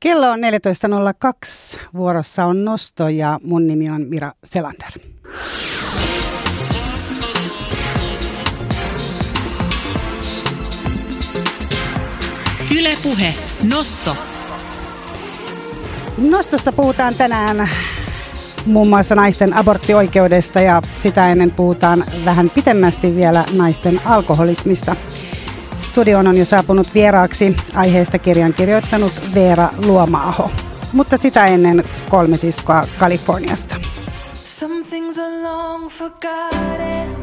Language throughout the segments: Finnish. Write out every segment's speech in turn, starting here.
Kello on 14.02. Vuorossa on Nosto ja mun nimi on Mira Selander. Ylepuhe Nosto. Nostossa puhutaan tänään muun muassa naisten aborttioikeudesta ja sitä ennen puhutaan vähän pitemmästi vielä naisten alkoholismista. Studioon on jo saapunut vieraaksi aiheesta kirjan kirjoittanut Veera Luomaaho, mutta sitä ennen kolme siskoa Kaliforniasta. Some things are long forgotten.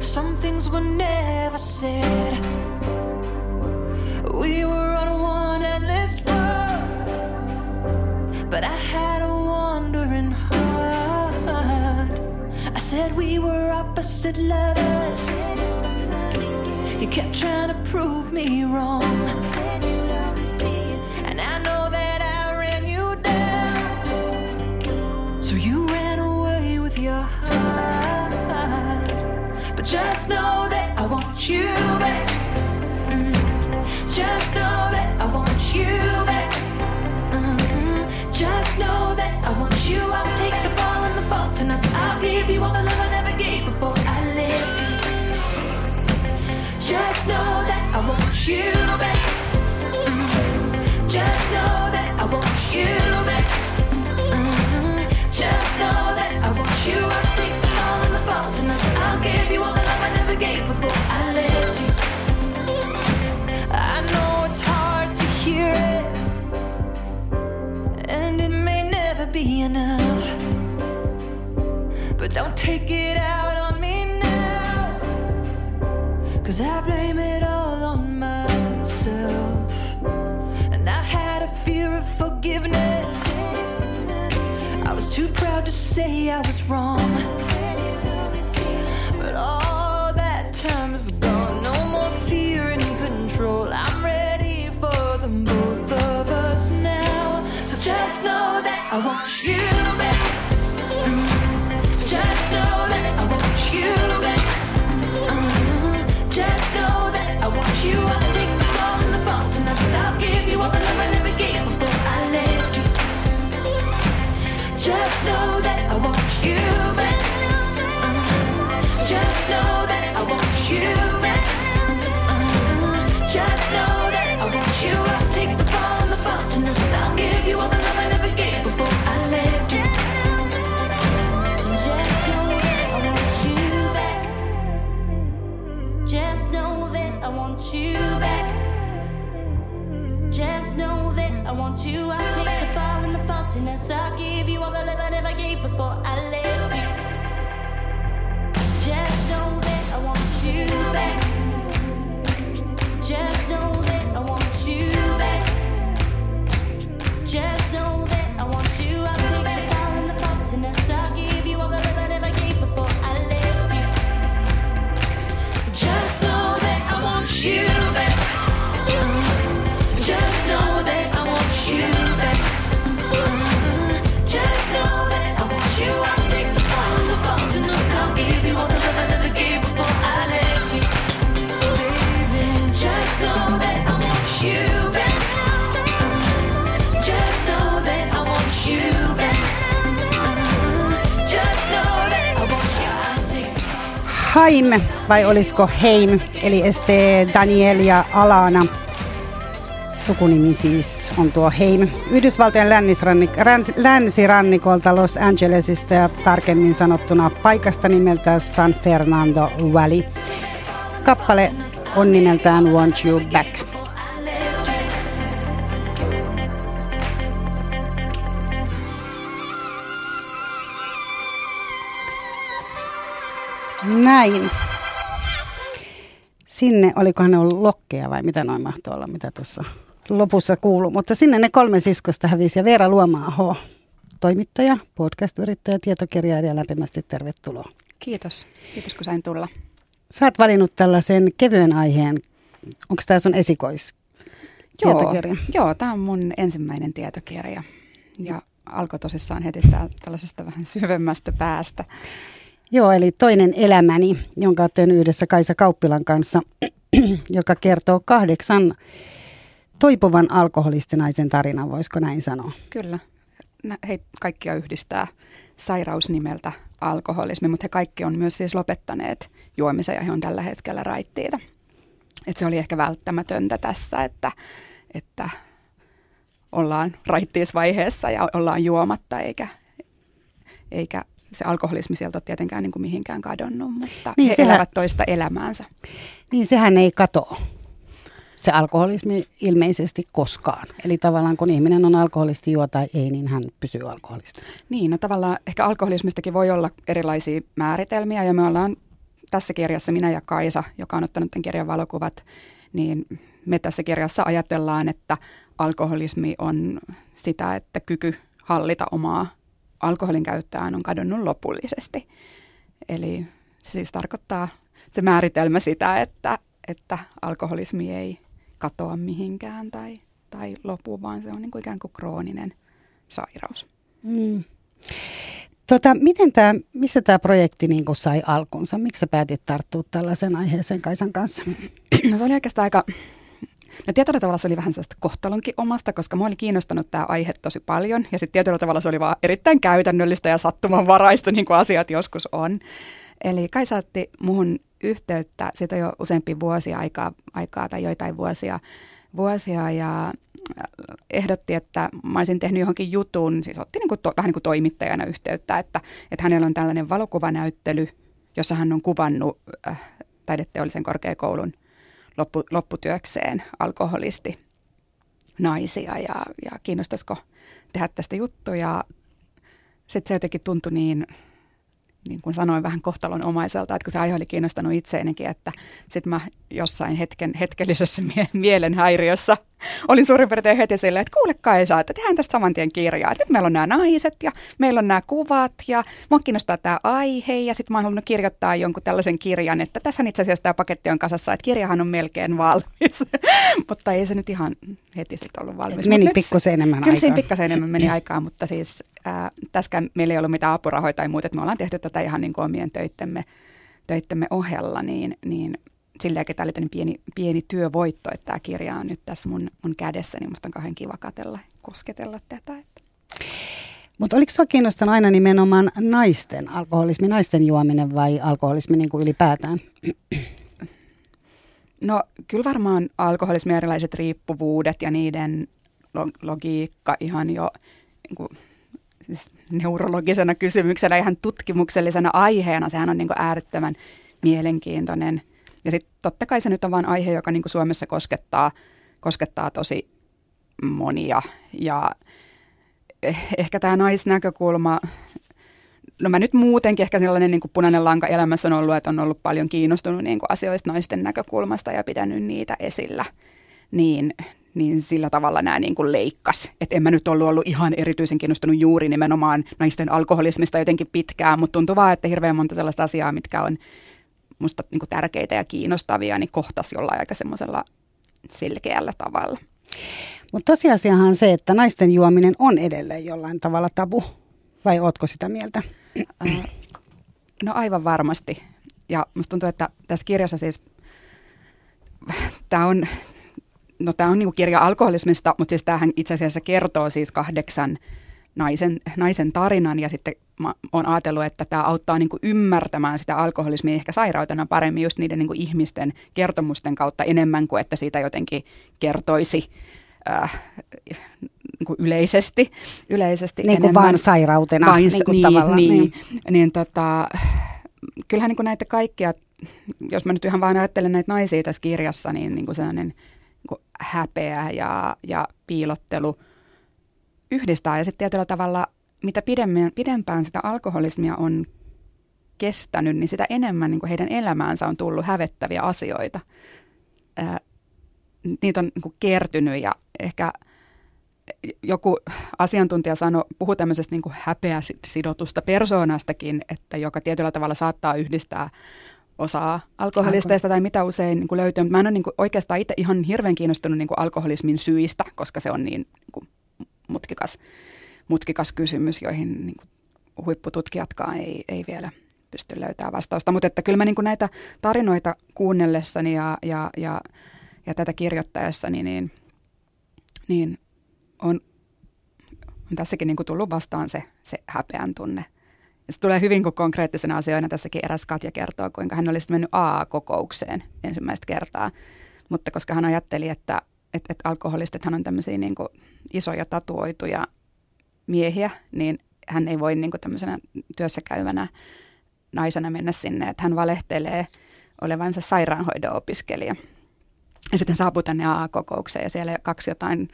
Some things were never said. We were on one endless road. But I had a wandering heart. I said we were opposite lovers. You kept trying to prove me wrong. And I know that I ran you down. So you ran away with your heart. But just know that I want you back. Mm. Just know that I want you back. Mm. Just know that I want you. I'll take the fall and the fault, and I'll give you all the love I never Just know that I want you back. Mm-hmm. Just know that I want you back. Mm-hmm. Just know that I want you. I'll take the fall and the fault, and I'll give you all the love I never gave before I left you. I know it's hard to hear it, and it may never be enough. But don't take it out Cause I blame it all on myself. And I had a fear of forgiveness. I was too proud to say I was wrong. But all that time is gone. No more fear and control. I'm ready for them both of us now. So just know that I want you Just know that I want you back. Just know that I want you back. Just know that I want you. I'll take the fall and the fault, and I'll give you all the love I never gave before I left you. Just know that I want you back. Just know that I want you back. Just know that I want you. The. I'll give you all the love I never gave before I left Haim, vai olisiko Heim, eli este Daniel ja Alana. Sukunimi siis on tuo Heim. Yhdysvaltojen länsirannikolta Los Angelesista ja tarkemmin sanottuna paikasta nimeltä San Fernando Valley. Kappale on nimeltään Want You Back. Näin. Sinne, olikohan ne ollut lokkeja vai mitä noin mahtoi olla, mitä tuossa lopussa kuuluu. Mutta sinne ne kolme siskosta hävisi ja Veera Luomaaho, toimittaja, podcast-yrittäjä, tietokirjailija, lämpimästi tervetuloa. Kiitos. Kiitos kun sain tulla. Sä oot valinnut tällaisen kevyen aiheen. Onko tämä sun esikois tietokirja? Joo, joo tämä on mun ensimmäinen tietokirja. Ja alkoi tosissaan heti tää, tällaisesta vähän syvemmästä päästä. Joo, eli toinen elämäni, jonka tehnyt yhdessä Kaisa Kauppilan kanssa, joka kertoo kahdeksan toipuvan alkoholistinaisen tarinan, voisiko näin sanoa? Kyllä. Nä- He kaikkia yhdistää sairaus nimeltä alkoholismi, mutta he kaikki on myös siis lopettaneet juomisen ja he on tällä hetkellä raittiita. Et se oli ehkä välttämätöntä tässä, että, että ollaan raittiisvaiheessa ja ollaan juomatta eikä, eikä se alkoholismi sieltä ole tietenkään niin kuin mihinkään kadonnut, mutta Niin, he sehän- elävät toista elämäänsä. Niin sehän ei katoa, se alkoholismi ilmeisesti koskaan. Eli tavallaan kun ihminen on alkoholisti juo tai ei, niin hän pysyy alkoholisti. Niin, no tavallaan ehkä alkoholismistakin voi olla erilaisia määritelmiä ja me ollaan tässä kirjassa, minä ja Kaisa, joka on ottanut tämän kirjan valokuvat, niin me tässä kirjassa ajatellaan, että alkoholismi on sitä, että kyky hallita omaa alkoholin käyttöään on kadonnut lopullisesti. Eli se siis tarkoittaa se määritelmä sitä, että, että alkoholismi ei katoa mihinkään tai, tai lopu, vaan se on niin kuin ikään kuin krooninen sairaus. Mm. Tota, miten tää, missä tämä projekti niin sai alkunsa? Miksi sä päätit tarttua tällaisen aiheeseen Kaisan kanssa? No se oli oikeastaan aika, no tietyllä tavalla se oli vähän sellaista kohtalonkin omasta, koska mua oli kiinnostanut tämä aihe tosi paljon. Ja sitten tietyllä tavalla se oli vaan erittäin käytännöllistä ja sattumanvaraista, niin kuin asiat joskus on. Eli Kai saatti muhun yhteyttä, siitä jo useampia vuosia aikaa, aikaa tai joitain vuosia, vuosia ja ehdotti, että mä olisin tehnyt johonkin jutun, siis otti niin kuin to, vähän niin kuin toimittajana yhteyttä, että, että hänellä on tällainen valokuvanäyttely, jossa hän on kuvannut äh, taideteollisen korkeakoulun loppu, lopputyökseen alkoholisti naisia ja, ja kiinnostaisiko tehdä tästä juttuja. Sitten se jotenkin tuntui niin, niin kuin sanoin, vähän kohtalonomaiselta, että kun se aihe oli kiinnostanut itseenikin, että sitten mä jossain hetken, hetkellisessä mie- olin suurin piirtein heti silleen, että kuule Kaisa, että tehdään tästä saman tien kirjaa. Että nyt meillä on nämä naiset ja meillä on nämä kuvat ja mua kiinnostaa tämä aihe ja sitten mä oon halunnut kirjoittaa jonkun tällaisen kirjan, että tässä itse asiassa tämä paketti on kasassa, että kirjahan on melkein valmis, mutta ei se nyt ihan heti sitten ollut valmis. Et meni pikkusen enemmän Kyllä siinä aikaa. pikkasen enemmän meni aikaa, mutta siis ää, tässäkään meillä ei ollut mitään apurahoja tai muuta, että me ollaan tehty tätä ihan niin kuin omien töittemme, töittemme ohella, niin, niin silläkin tämä oli pieni, pieni työvoitto, että tämä kirja on nyt tässä mun, mun kädessä, niin musta on kauhean kiva katella, kosketella tätä. Että. Mutta oliko sinua kiinnostanut aina nimenomaan naisten alkoholismi, naisten juominen vai alkoholismi niin kuin ylipäätään? No kyllä varmaan alkoholismi ja erilaiset riippuvuudet ja niiden lo- logiikka ihan jo niin kuin, siis neurologisena kysymyksenä, ihan tutkimuksellisena aiheena. Sehän on niin kuin äärettömän mielenkiintoinen. Ja sitten totta kai se nyt on vain aihe, joka niin Suomessa koskettaa, koskettaa tosi monia. Ja eh- ehkä tämä naisnäkökulma, no mä nyt muutenkin ehkä sellainen niin kuin punainen lanka elämässä on ollut, että on ollut paljon kiinnostunut niin kuin asioista naisten näkökulmasta ja pitänyt niitä esillä, niin, niin sillä tavalla nämä niin kuin leikkas. Et en mä nyt ollut ollut ihan erityisen kiinnostunut juuri nimenomaan naisten alkoholismista jotenkin pitkään, mutta tuntuu vaan, että hirveän monta sellaista asiaa, mitkä on musta niin kuin tärkeitä ja kiinnostavia, niin kohtas jollain aika semmoisella selkeällä tavalla. Mutta tosiasiahan on se, että naisten juominen on edelleen jollain tavalla tabu. Vai ootko sitä mieltä? Äh, No aivan varmasti. Ja musta tuntuu, että tässä kirjassa siis, tämä on, no tämä on niinku kirja alkoholismista, mutta siis tämähän itse asiassa kertoo siis kahdeksan naisen, naisen tarinan ja sitten mä oon ajatellut, että tämä auttaa niinku ymmärtämään sitä alkoholismia ehkä sairautena paremmin just niiden niinku ihmisten kertomusten kautta enemmän kuin että siitä jotenkin kertoisi äh, niinku yleisesti, yleisesti Niin kuin vaan sairautena. vain, niin kuin niin, niin, niin. niin. niin tota, kyllähän niin kuin näitä kaikkia, jos mä nyt ihan vain ajattelen näitä naisia tässä kirjassa, niin, niin kuin sellainen niin kuin häpeä ja, ja piilottelu yhdistää. Ja sitten tietyllä tavalla, mitä pidemmän, pidempään sitä alkoholismia on kestänyt, niin sitä enemmän niin kuin heidän elämäänsä on tullut hävettäviä asioita. Ää, niitä on niin kuin kertynyt ja ehkä joku asiantuntija sanoi, puhui tämmöisestä niin kuin häpeäsidotusta persoonastakin, että joka tietyllä tavalla saattaa yhdistää osaa alkoholisteista tai mitä usein niin kuin löytyy. Mutta mä en ole niin kuin oikeastaan itse ihan hirveän kiinnostunut niin kuin alkoholismin syistä, koska se on niin, niin kuin mutkikas, mutkikas kysymys, joihin niin kuin huippututkijatkaan ei, ei vielä pysty löytämään vastausta. Mutta että kyllä mä niin kuin näitä tarinoita kuunnellessani ja, ja, ja, ja tätä kirjoittaessani, niin niin on, on tässäkin niin kuin tullut vastaan se, se häpeän tunne. Ja se tulee hyvin kuin konkreettisena asioina. Tässäkin eräs Katja kertoo, kuinka hän olisi mennyt AA-kokoukseen ensimmäistä kertaa. Mutta koska hän ajatteli, että, että, että alkoholistit hän on tämmöisiä niin kuin isoja tatuoituja miehiä, niin hän ei voi niin kuin tämmöisenä työssä käyvänä naisena mennä sinne, että hän valehtelee olevansa sairaanhoidon opiskelija. Ja sitten saapui tänne AA-kokoukseen ja siellä kaksi jotain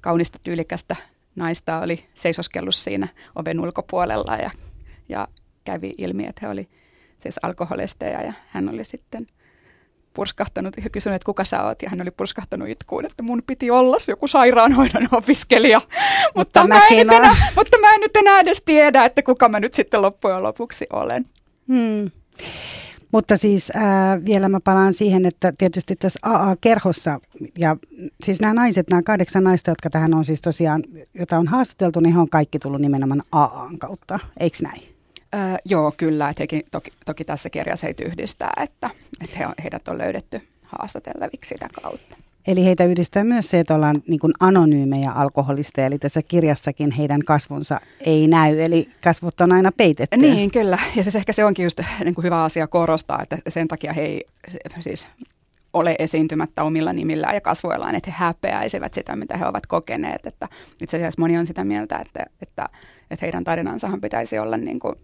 kaunista tyylikästä naista oli seisoskellut siinä oven ulkopuolella ja, ja kävi ilmi, että he oli siis alkoholisteja ja hän oli sitten purskahtanut ja kysynyt, että kuka sä oot, ja hän oli purskahtanut itkuun, että mun piti olla joku sairaanhoidon opiskelija, mutta, mä en nyt enää, mutta mä en nyt enää edes tiedä, että kuka mä nyt sitten loppujen lopuksi olen. Hmm. Mutta siis äh, vielä mä palaan siihen, että tietysti tässä AA-kerhossa, ja siis nämä naiset, nämä kahdeksan naista, jotka tähän on siis tosiaan, jota on haastateltu, niin he on kaikki tullut nimenomaan AAn kautta, eikö näin? Öö, joo, kyllä. Että hekin, toki, toki tässä kirjassa heitä yhdistää, että, että he on, heidät on löydetty haastateltaviksi sitä kautta. Eli heitä yhdistää myös se, että ollaan niin kuin anonyymejä alkoholisteja, eli tässä kirjassakin heidän kasvonsa ei näy, eli kasvot on aina peitetty. Niin, kyllä. Ja siis ehkä se onkin just niin kuin hyvä asia korostaa, että sen takia he ei siis ole esiintymättä omilla nimillään ja kasvoillaan, että he häpeäisivät sitä, mitä he ovat kokeneet. Että itse asiassa moni on sitä mieltä, että, että, että heidän tarinansahan pitäisi olla, niin kuin,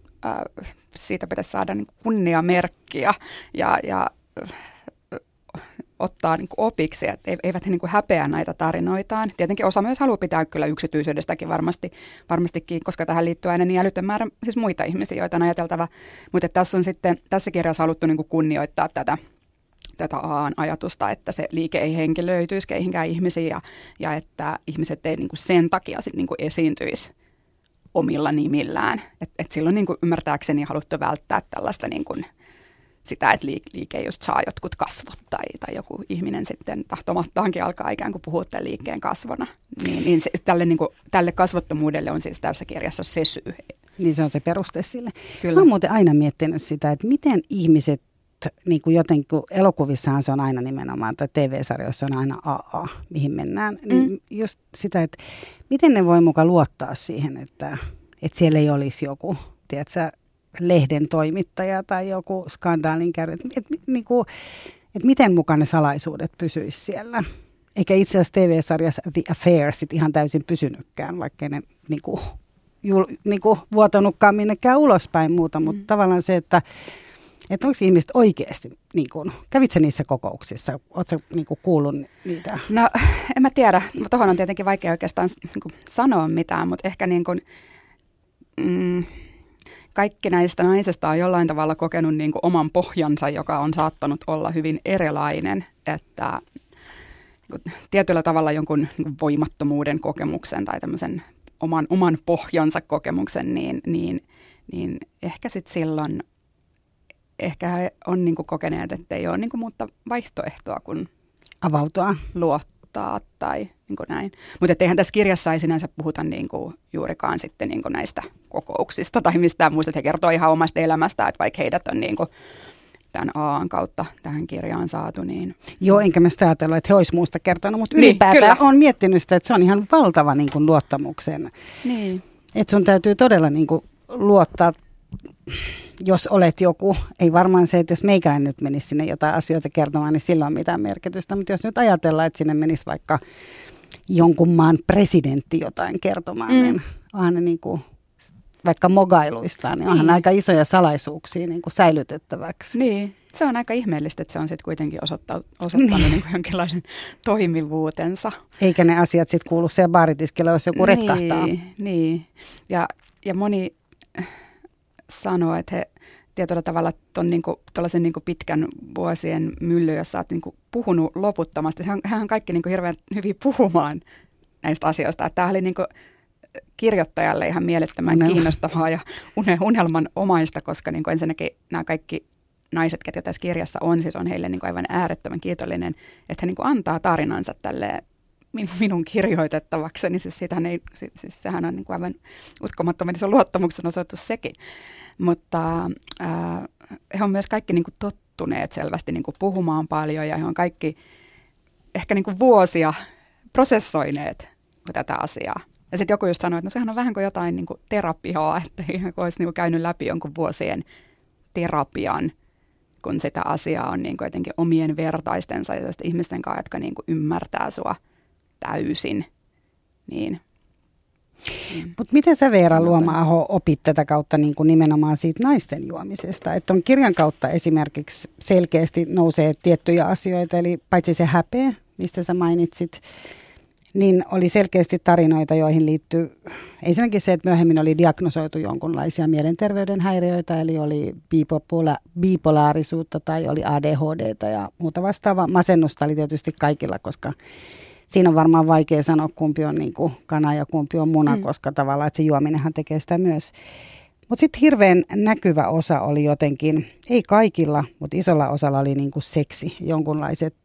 siitä pitäisi saada niin kunniamerkkiä ja, ja ottaa niin opiksi, että eivät he niin häpeä näitä tarinoitaan. Tietenkin osa myös haluaa pitää kyllä yksityisyydestäkin varmasti, varmastikin, koska tähän liittyy aina niin älytön määrä siis muita ihmisiä, joita on ajateltava. Mutta tässä on sitten, tässä kirjassa haluttu niin kunnioittaa tätä tätä Aan ajatusta, että se liike ei henkilöityisi keihinkään ihmisiin ja, ja että ihmiset ei niin sen takia sit niin esiintyisi omilla nimillään. Et, et silloin niin kuin ymmärtääkseni haluttu välttää tällaista niin kuin sitä, että liike, just saa jotkut kasvot tai, tai joku ihminen sitten tahtomattaankin alkaa ikään kuin puhua tämän liikkeen kasvona. Niin, niin se, tälle, niin kuin, tälle kasvottomuudelle on siis tässä kirjassa se syy. Niin se on se peruste sille. Kyllä. Mä oon muuten aina miettinyt sitä, että miten ihmiset, niin kuin jotenkin, kun elokuvissahan se on aina nimenomaan, tai TV-sarjoissa on aina AA, mihin mennään. Niin Mm. just sitä, että miten ne voi muka luottaa siihen, että, että siellä ei olisi joku, tiedätkö, lehden toimittaja tai joku skandaalin käynyt. Että et, niin kuin, et miten mukaan ne salaisuudet pysyisi siellä. Eikä itse asiassa TV-sarjassa The Affair sit ihan täysin pysynytkään, vaikka ne niin kuin, jul, niin kuin, vuotanutkaan minnekään ulospäin muuta, mutta Mm. tavallaan se, että että onko ihmiset oikeasti, niin kuin, kävitsä niissä kokouksissa, ootko niin kuullut niitä? No en mä tiedä, tuohon on tietenkin vaikea oikeastaan niin kuin, sanoa mitään, mutta ehkä niin kuin, mm, kaikki näistä naisista on jollain tavalla kokenut niin kuin oman pohjansa, joka on saattanut olla hyvin erilainen, että niin tietyllä tavalla jonkun niin voimattomuuden kokemuksen tai tämmöisen oman, oman pohjansa kokemuksen, niin, niin, niin ehkä sitten silloin ehkä he on niin kuin kokeneet, että ei ole niin kuin muuta vaihtoehtoa kuin Avautua. luottaa tai niin kuin näin. Mutta eihän tässä kirjassa ei sinänsä puhuta niin kuin juurikaan sitten niin kuin näistä kokouksista tai mistään muusta. Että he kertoo ihan omasta elämästä, että vaikka heidät on niin kuin tämän Aan kautta tähän kirjaan saatu, niin Joo, enkä mä sitä ajatellut, että he olisi muusta kertonut, mutta Niin, ylipäätään on miettinyt sitä, että se on ihan valtava niin kuin, luottamuksen. niin. Että sun täytyy todella niin kuin, luottaa, jos olet joku. Ei varmaan se, että jos meikäläinen nyt menisi sinne jotain asioita kertomaan, niin sillä on mitään merkitystä. Mutta jos nyt ajatellaan, että sinne menisi vaikka jonkun maan presidentti jotain kertomaan, Mm. niin onhan ne niin kuin, vaikka mogailuistaan, niin onhan Niin. aika isoja salaisuuksia niin kuin säilytettäväksi. niin. Se on aika ihmeellistä, että se on sitten kuitenkin osoittanut, osoittanut niin kuin jonkinlaisen toimivuutensa. Eikä ne asiat sitten kuulu siellä baaritiskillä, jos joku retkahtaa. Niin, niin. Ja, ja moni sanoo, että he tietyllä tavalla tuon niinku, niinku pitkän vuosien mylly, jossa olet niinku puhunut loputtomasti. Hän, hän on kaikki niinku hirveän hyvin puhumaan näistä asioista. Tämä oli niinku kirjoittajalle ihan mielettömän Unelma. kiinnostavaa ja une, unelman omaista, koska niinku ensinnäkin nämä kaikki naiset, ketkä tässä kirjassa on, siis on heille niinku aivan äärettömän kiitollinen, että he niinku antaa tarinansa tälle minun kirjoitettavaksi, niin siis, siitähän ei, siis, siis sehän on niin kuin aivan uskomattoman iso luottamuksen osoitus sekin. Mutta ää, he on myös kaikki niin kuin tottuneet selvästi niin kuin puhumaan paljon ja he on kaikki ehkä niin kuin vuosia prosessoineet tätä asiaa. Ja sitten joku just sanoi, että no sehän on vähän kuin jotain niin kuin terapiaa, että ihan kuin olisi niin kuin käynyt läpi jonkun vuosien terapian, kun sitä asiaa on niin kuin jotenkin omien vertaistensa ja ihmisten kanssa, jotka niin kuin ymmärtää sua täysin. Niin Mutta miten sä Veera Luoma-aho opit tätä kautta niin kuin nimenomaan siitä naisten juomisesta? Että on kirjan kautta esimerkiksi selkeästi nousee tiettyjä asioita, eli paitsi se häpeä, mistä sä mainitsit, niin oli selkeästi tarinoita, joihin liittyy ensinnäkin se, että myöhemmin oli diagnosoitu jonkunlaisia mielenterveyden häiriöitä, eli oli bipola- bipolaarisuutta tai oli ADHD ja muuta vastaavaa. Masennusta oli tietysti kaikilla, koska siinä on varmaan vaikea sanoa, kumpi on niin kuin kana ja kumpi on muna, mm. koska tavallaan että se juominenhan tekee sitä myös. Mutta sitten hirveän näkyvä osa oli jotenkin, ei kaikilla, mutta isolla osalla oli niin kuin seksi, jonkunlaiset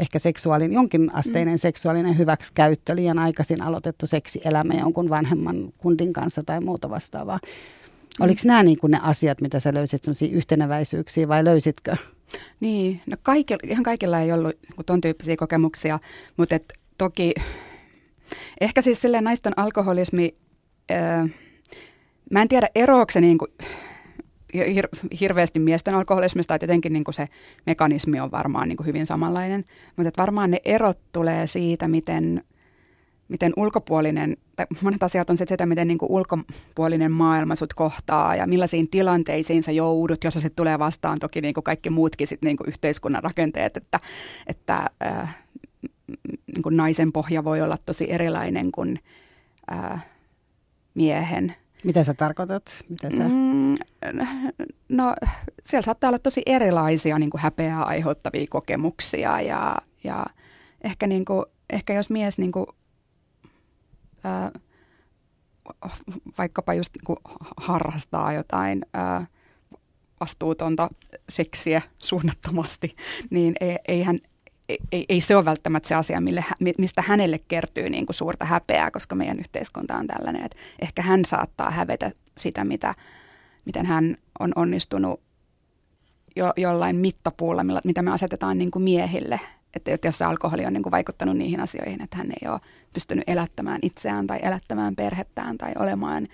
ehkä seksuaalinen, jonkin asteinen mm. seksuaalinen hyväksikäyttö, liian aikaisin aloitettu seksielämä jonkun vanhemman kundin kanssa tai muuta vastaavaa. Mm. Oliko nämä niin kuin ne asiat, mitä sä löysit, sellaisia yhteneväisyyksiä vai löysitkö? Niin, no kaikilla, ihan kaikilla ei ollut niin tuon tyyppisiä kokemuksia, mutta et toki ehkä siis silleen naisten alkoholismi, ää, mä en tiedä eroako se niin kuin, hir- hirveästi miesten alkoholismista, että jotenkin niin kuin se mekanismi on varmaan niin kuin hyvin samanlainen, mutta että varmaan ne erot tulee siitä, miten, miten ulkopuolinen, tai monet asiat on se, sitä, miten niin kuin ulkopuolinen maailma sut kohtaa ja millaisiin tilanteisiin sä joudut, jos se tulee vastaan toki niin kuin kaikki muutkin sit niin kuin yhteiskunnan rakenteet, että, että äh, niin kuin naisen pohja voi olla tosi erilainen kuin äh, miehen. Mitä sä tarkoitat? Mitä sä? Mm, no siellä saattaa olla tosi erilaisia niin kuin häpeää aiheuttavia kokemuksia ja, ja ehkä, niin kuin, ehkä jos mies niin kuin, ää, vaikkapa just niin kuin harrastaa jotain ää, vastuutonta seksiä suunnattomasti, niin ei, eihän, ei, ei se ole välttämättä se asia, mille, mistä hänelle kertyy niin kuin suurta häpeää, koska meidän yhteiskunta on tällainen, että ehkä hän saattaa hävetä sitä, mitä, miten hän on onnistunut jo, jollain mittapuulla, mitä me asetetaan niin kuin miehille. Että, että jos se alkoholi on niin kuin vaikuttanut niihin asioihin, että hän ei ole pystynyt elättämään itseään tai elättämään perhettään tai olemaan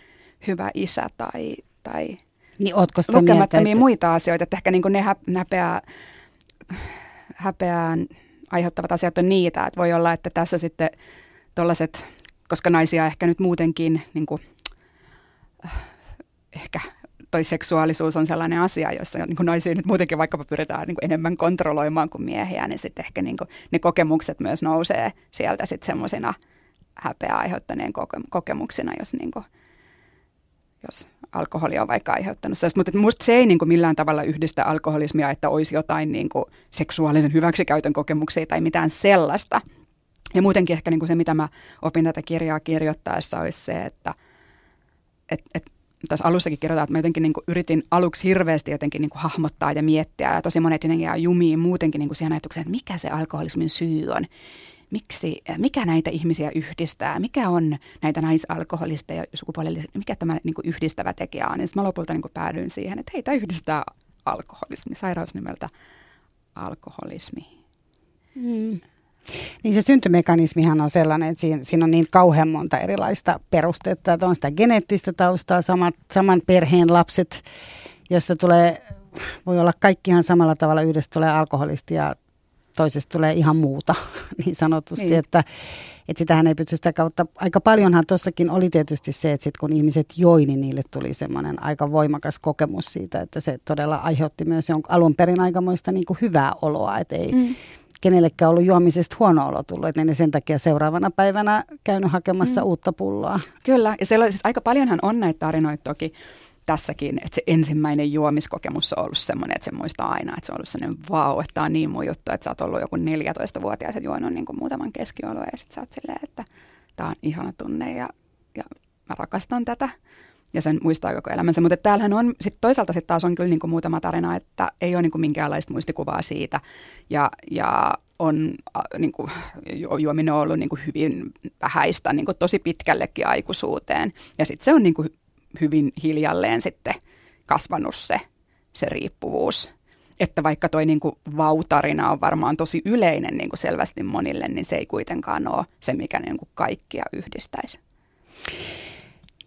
hyvä isä tai, tai niin ootko sitä lukemattomia mieltä, että... muita asioita. Että ehkä niin kuin ne häpeää, häpeään aiheuttavat asiat on niitä, että voi olla, että tässä sitten tuollaiset, koska naisia ehkä nyt muutenkin niin kuin, ehkä toi seksuaalisuus on sellainen asia, jossa niin kuin naisia nyt muutenkin vaikkapa pyritään niin kuin enemmän kontrolloimaan kuin miehiä, niin sitten ehkä niin kuin, ne kokemukset myös nousee sieltä sitten semmoisina häpeää aiheuttaneen koke- kokemuksina, jos, niin kuin, jos alkoholi on vaikka aiheuttanut sellaista. Mutta musta se ei niin kuin millään tavalla yhdistä alkoholismia, että olisi jotain niin kuin seksuaalisen hyväksikäytön kokemuksia tai mitään sellaista. Ja muutenkin ehkä niin kuin se, mitä mä opin tätä kirjaa kirjoittaessa, olisi se, että et, et, tässä alussakin kirjoitetaan, että mä jotenkin niin kuin yritin aluksi hirveästi jotenkin niin kuin hahmottaa ja miettiä. Ja tosi monet jotenkin jää jumiin muutenkin niin kuin siihen ajatukseen, että mikä se alkoholismin syy on miksi, mikä näitä ihmisiä yhdistää, mikä on näitä naisalkoholisteja sukupuolellisia, mikä tämä niin kuin yhdistävä tekijä on. Ja mä lopulta niin kuin päädyin siihen, että heitä yhdistää alkoholismi, sairaus nimeltä alkoholismi. Mm. Niin se syntymekanismihan on sellainen, että siinä, siinä on niin kauhean monta erilaista perustetta, että on sitä geneettistä taustaa, samat, saman perheen lapset, josta tulee, voi olla kaikkihan samalla tavalla, yhdestä tulee alkoholisti ja toisesta tulee ihan muuta niin sanotusti, niin. Että, että sitähän ei pysty sitä kautta. Aika paljonhan tuossakin oli tietysti se, että sit kun ihmiset joi, niin niille tuli semmoinen aika voimakas kokemus siitä, että se todella aiheutti myös jonkun alun perin aikamoista niin kuin hyvää oloa, että ei mm. kenellekään ollut juomisesta huono olo tullut, että ne sen takia seuraavana päivänä käynyt hakemassa mm. uutta pulloa. Kyllä, ja siellä, siis aika paljonhan on näitä tarinoita toki, tässäkin, että se ensimmäinen juomiskokemus on ollut semmoinen, että se muistaa aina, että se on ollut semmoinen vau, että tämä on niin mun juttu, että sä oot ollut joku 14-vuotias ja juonut niin kuin muutaman keskiolua ja sitten sä oot silleen, että tämä on ihana tunne ja, ja mä rakastan tätä ja sen muistaa koko elämänsä. Mutta täällähän on, sit toisaalta sitten taas on kyllä niin kuin muutama tarina, että ei ole niin kuin minkäänlaista muistikuvaa siitä ja, ja on niin kuin, juominen on ollut niin kuin hyvin vähäistä niin kuin tosi pitkällekin aikuisuuteen. Ja sitten se on niin kuin hyvin hiljalleen sitten kasvanut se, se riippuvuus. että vaikka toi niin kuin vautarina on varmaan tosi yleinen niin kuin selvästi monille, niin se ei kuitenkaan ole se, mikä niin kuin kaikkia yhdistäisi.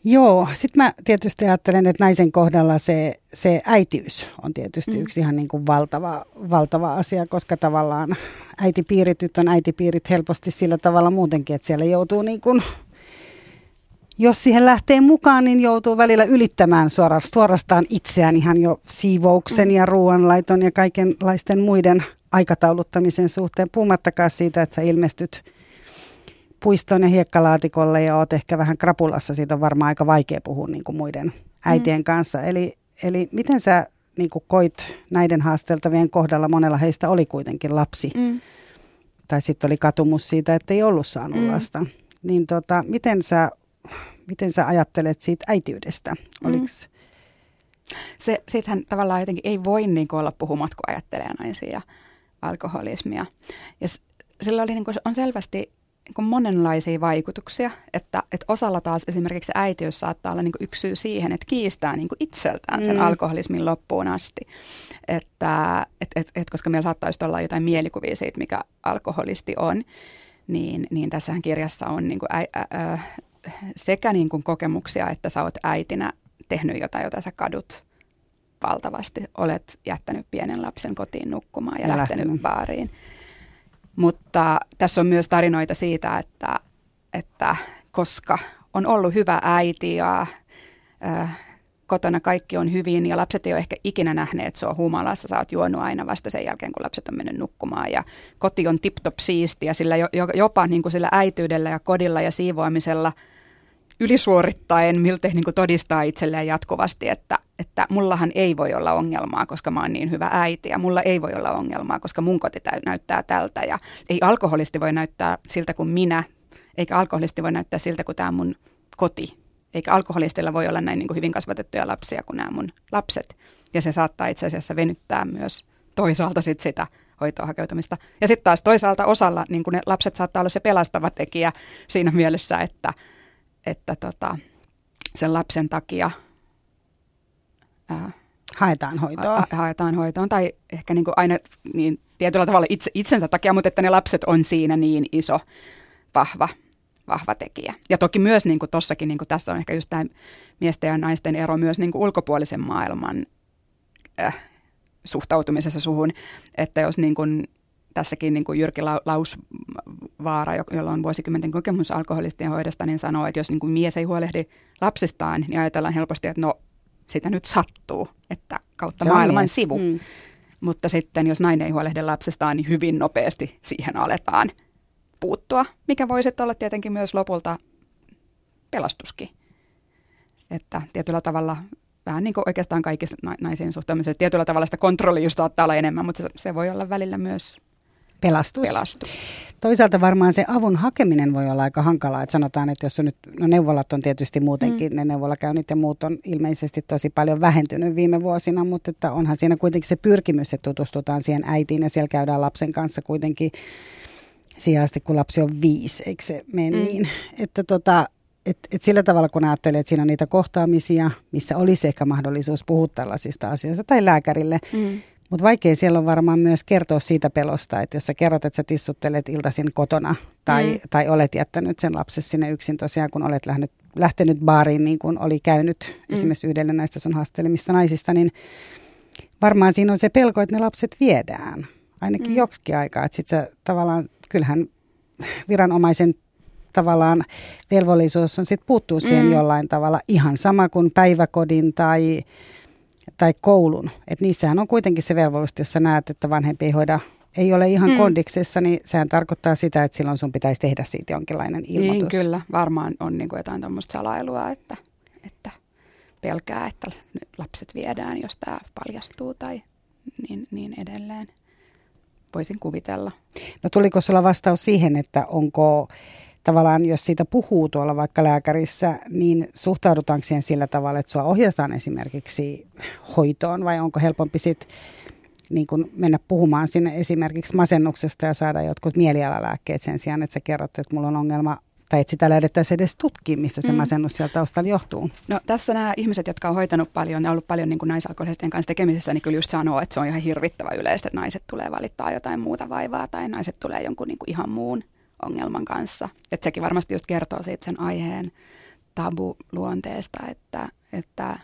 Joo, sitten mä tietysti ajattelen, että naisen kohdalla se, se äitiys on tietysti mm. yksi ihan niin kuin valtava, valtava asia, koska tavallaan äitipiirityt on äitipiirit helposti sillä tavalla muutenkin, että siellä joutuu niin kuin, jos siihen lähtee mukaan, niin joutuu välillä ylittämään suorastaan, itseään ihan jo siivouksen mm. ja ruoanlaiton ja kaikenlaisten muiden aikatauluttamisen suhteen, puhumattakaan siitä, että sä ilmestyt puiston ja hiekkalaatikolle ja oot ehkä vähän krapulassa, siitä on varmaan aika vaikea puhua niin kuin muiden äitien mm. kanssa. Eli, eli miten sä niin kuin koit näiden haasteltavien kohdalla, monella heistä oli kuitenkin lapsi, Mm. tai sitten oli katumus siitä, että ei ollut saanut mm. lasta. Niin tota, miten, sä, miten sä ajattelet siitä äitiydestä? Mm. Oliks, Se, siitähän tavallaan jotenkin ei voi niin kuin olla puhumat, kun ajattelee naisia ja alkoholismia. Ja sillä oli niin kuin, on selvästi niin kuin monenlaisia vaikutuksia, että, että osalla taas esimerkiksi äitiys saattaa olla niin kuin yksi syy siihen, että kiistää niin kuin itseltään sen Mm. alkoholismin loppuun asti. Että, et, et, et, koska meillä saattaisi olla jotain mielikuvia siitä, mikä alkoholisti on, niin, niin tässähän kirjassa on niin kuin ä, ä, ä, sekä niin kuin kokemuksia, että sä oot äitinä tehnyt jotain, jota sä kadut valtavasti. Olet jättänyt pienen lapsen kotiin nukkumaan ja, Ja lähtenyt, lähtenyt. baariin. Mutta tässä on myös tarinoita siitä, että, että koska on ollut hyvä äiti ja äh, kotona kaikki on hyvin ja lapset ei ole ehkä ikinä nähneet, että se on humalassa. Sä oot juonut aina vasta sen jälkeen, kun lapset on mennyt nukkumaan ja koti on tip-top siisti ja sillä jo, jopa niin kuin sillä äityydellä ja kodilla ja siivoamisella ylisuorittaen miltei niin todistaa itselleen jatkuvasti, että, että mullahan ei voi olla ongelmaa, koska mä oon niin hyvä äiti ja mulla ei voi olla ongelmaa, koska mun koti näyttää tältä ja ei alkoholisti voi näyttää siltä kuin minä, eikä alkoholisti voi näyttää siltä kuin tämä mun koti, eikä alkoholistilla voi olla näin niin kuin hyvin kasvatettuja lapsia kuin nämä mun lapset. Ja se saattaa itse asiassa venyttää myös toisaalta sit sitä hoitoon hakeutumista. Ja sitten taas toisaalta osalla niin ne lapset saattaa olla se pelastava tekijä siinä mielessä, että, että tota, sen lapsen takia ää, haetaan hoitoa. ha- haetaan hoitoon. Tai ehkä niin kuin aina niin tietyllä tavalla itse, itsensä takia, mutta että ne lapset on siinä niin iso, vahva, vahva tekijä. Ja toki myös niin kuin tossakin, niin kuin tässä on ehkä just tämä miesten ja naisten ero myös niin kuin ulkopuolisen maailman äh, suhtautumisessa suhun, että jos niin kuin tässäkin niin kuin Jyrki Lau- Lausvaara, jo- jolla on vuosikymmenten kokemus alkoholistien hoidosta, niin sanoo, että jos niin kuin mies ei huolehdi lapsistaan, niin ajatellaan helposti, että no sitä nyt sattuu, että kautta Se maailman mies. sivu. Mm. Mutta sitten jos nainen ei huolehdi lapsestaan, niin hyvin nopeasti siihen aletaan puuttua, mikä voi sitten olla tietenkin myös lopulta pelastuskin. Että tietyllä tavalla vähän niin kuin oikeastaan kaikissa na- naisiin suhtautumisessa, tietyllä tavalla sitä kontrollia just saattaa olla enemmän, mutta se, se voi olla välillä myös Pelastus. pelastus. Toisaalta varmaan se avun hakeminen voi olla aika hankalaa, että sanotaan, että jos on nyt, no neuvolat on tietysti muutenkin, mm. ne neuvolakäynnit ja muut on ilmeisesti tosi paljon vähentynyt viime vuosina, mutta että onhan siinä kuitenkin se pyrkimys, että tutustutaan siihen äitiin ja siellä käydään lapsen kanssa kuitenkin siihen asti, kun lapsi on viisi, eikö se mene mm. niin? Että tota, et, et sillä tavalla, kun ajattelee, että siinä on niitä kohtaamisia, missä olisi ehkä mahdollisuus puhua tällaisista asioista, tai lääkärille, Mm. Mutta vaikea siellä on varmaan myös kertoa siitä pelosta, että jos sä kerrot, että sä tissuttelet iltaisin kotona tai, Mm. tai olet jättänyt sen lapsen sinne yksin tosiaan, kun olet lähtenyt, lähtenyt baariin niin kuin oli käynyt mm. esimerkiksi yhdelle näistä sun haastelemista naisista, niin varmaan siinä on se pelko, että ne lapset viedään ainakin mm. joksikin aikaa. Että sit sä tavallaan, kyllähän viranomaisen tavallaan velvollisuus on sitten puuttuu siihen mm. jollain tavalla ihan sama kuin päiväkodin tai, tai koulun. Et niissähän on kuitenkin se velvollisuus, jos sä näet, että vanhempi ei hoida, ei ole ihan Mm. mm. kondiksessa, niin sehän tarkoittaa sitä, että silloin sun pitäisi tehdä siitä jonkinlainen ilmoitus. Niin kyllä, varmaan on niin kuin jotain tuommoista salailua, että, että pelkää, että lapset viedään, jos tämä paljastuu tai niin, niin edelleen. Voisin kuvitella. No tuliko sulla vastaus siihen, että onko tavallaan, jos siitä puhuu tuolla vaikka lääkärissä, niin suhtaudutaanko siihen sillä tavalla, että sua ohjataan esimerkiksi hoitoon vai onko helpompi sit niin kun mennä puhumaan sinne esimerkiksi masennuksesta ja saada jotkut mielialalääkkeet sen sijaan, että sä kerrot, että mulla on ongelma tai että sitä lähdettäisiin edes tutkimaan, missä se Mm. masennus sieltä taustalla johtuu. No tässä nämä ihmiset, jotka on hoitanut paljon ja ollut paljon niin kuin naisalkoholistien kanssa tekemisissä, niin kyllä just sanoo, että se on ihan hirvittävä yleistä, että naiset tulee valittaa jotain muuta vaivaa tai naiset tulee jonkun niin kuin ihan muun ongelman kanssa. Että sekin varmasti just kertoo siitä sen aiheen tabu-luonteesta, että, että,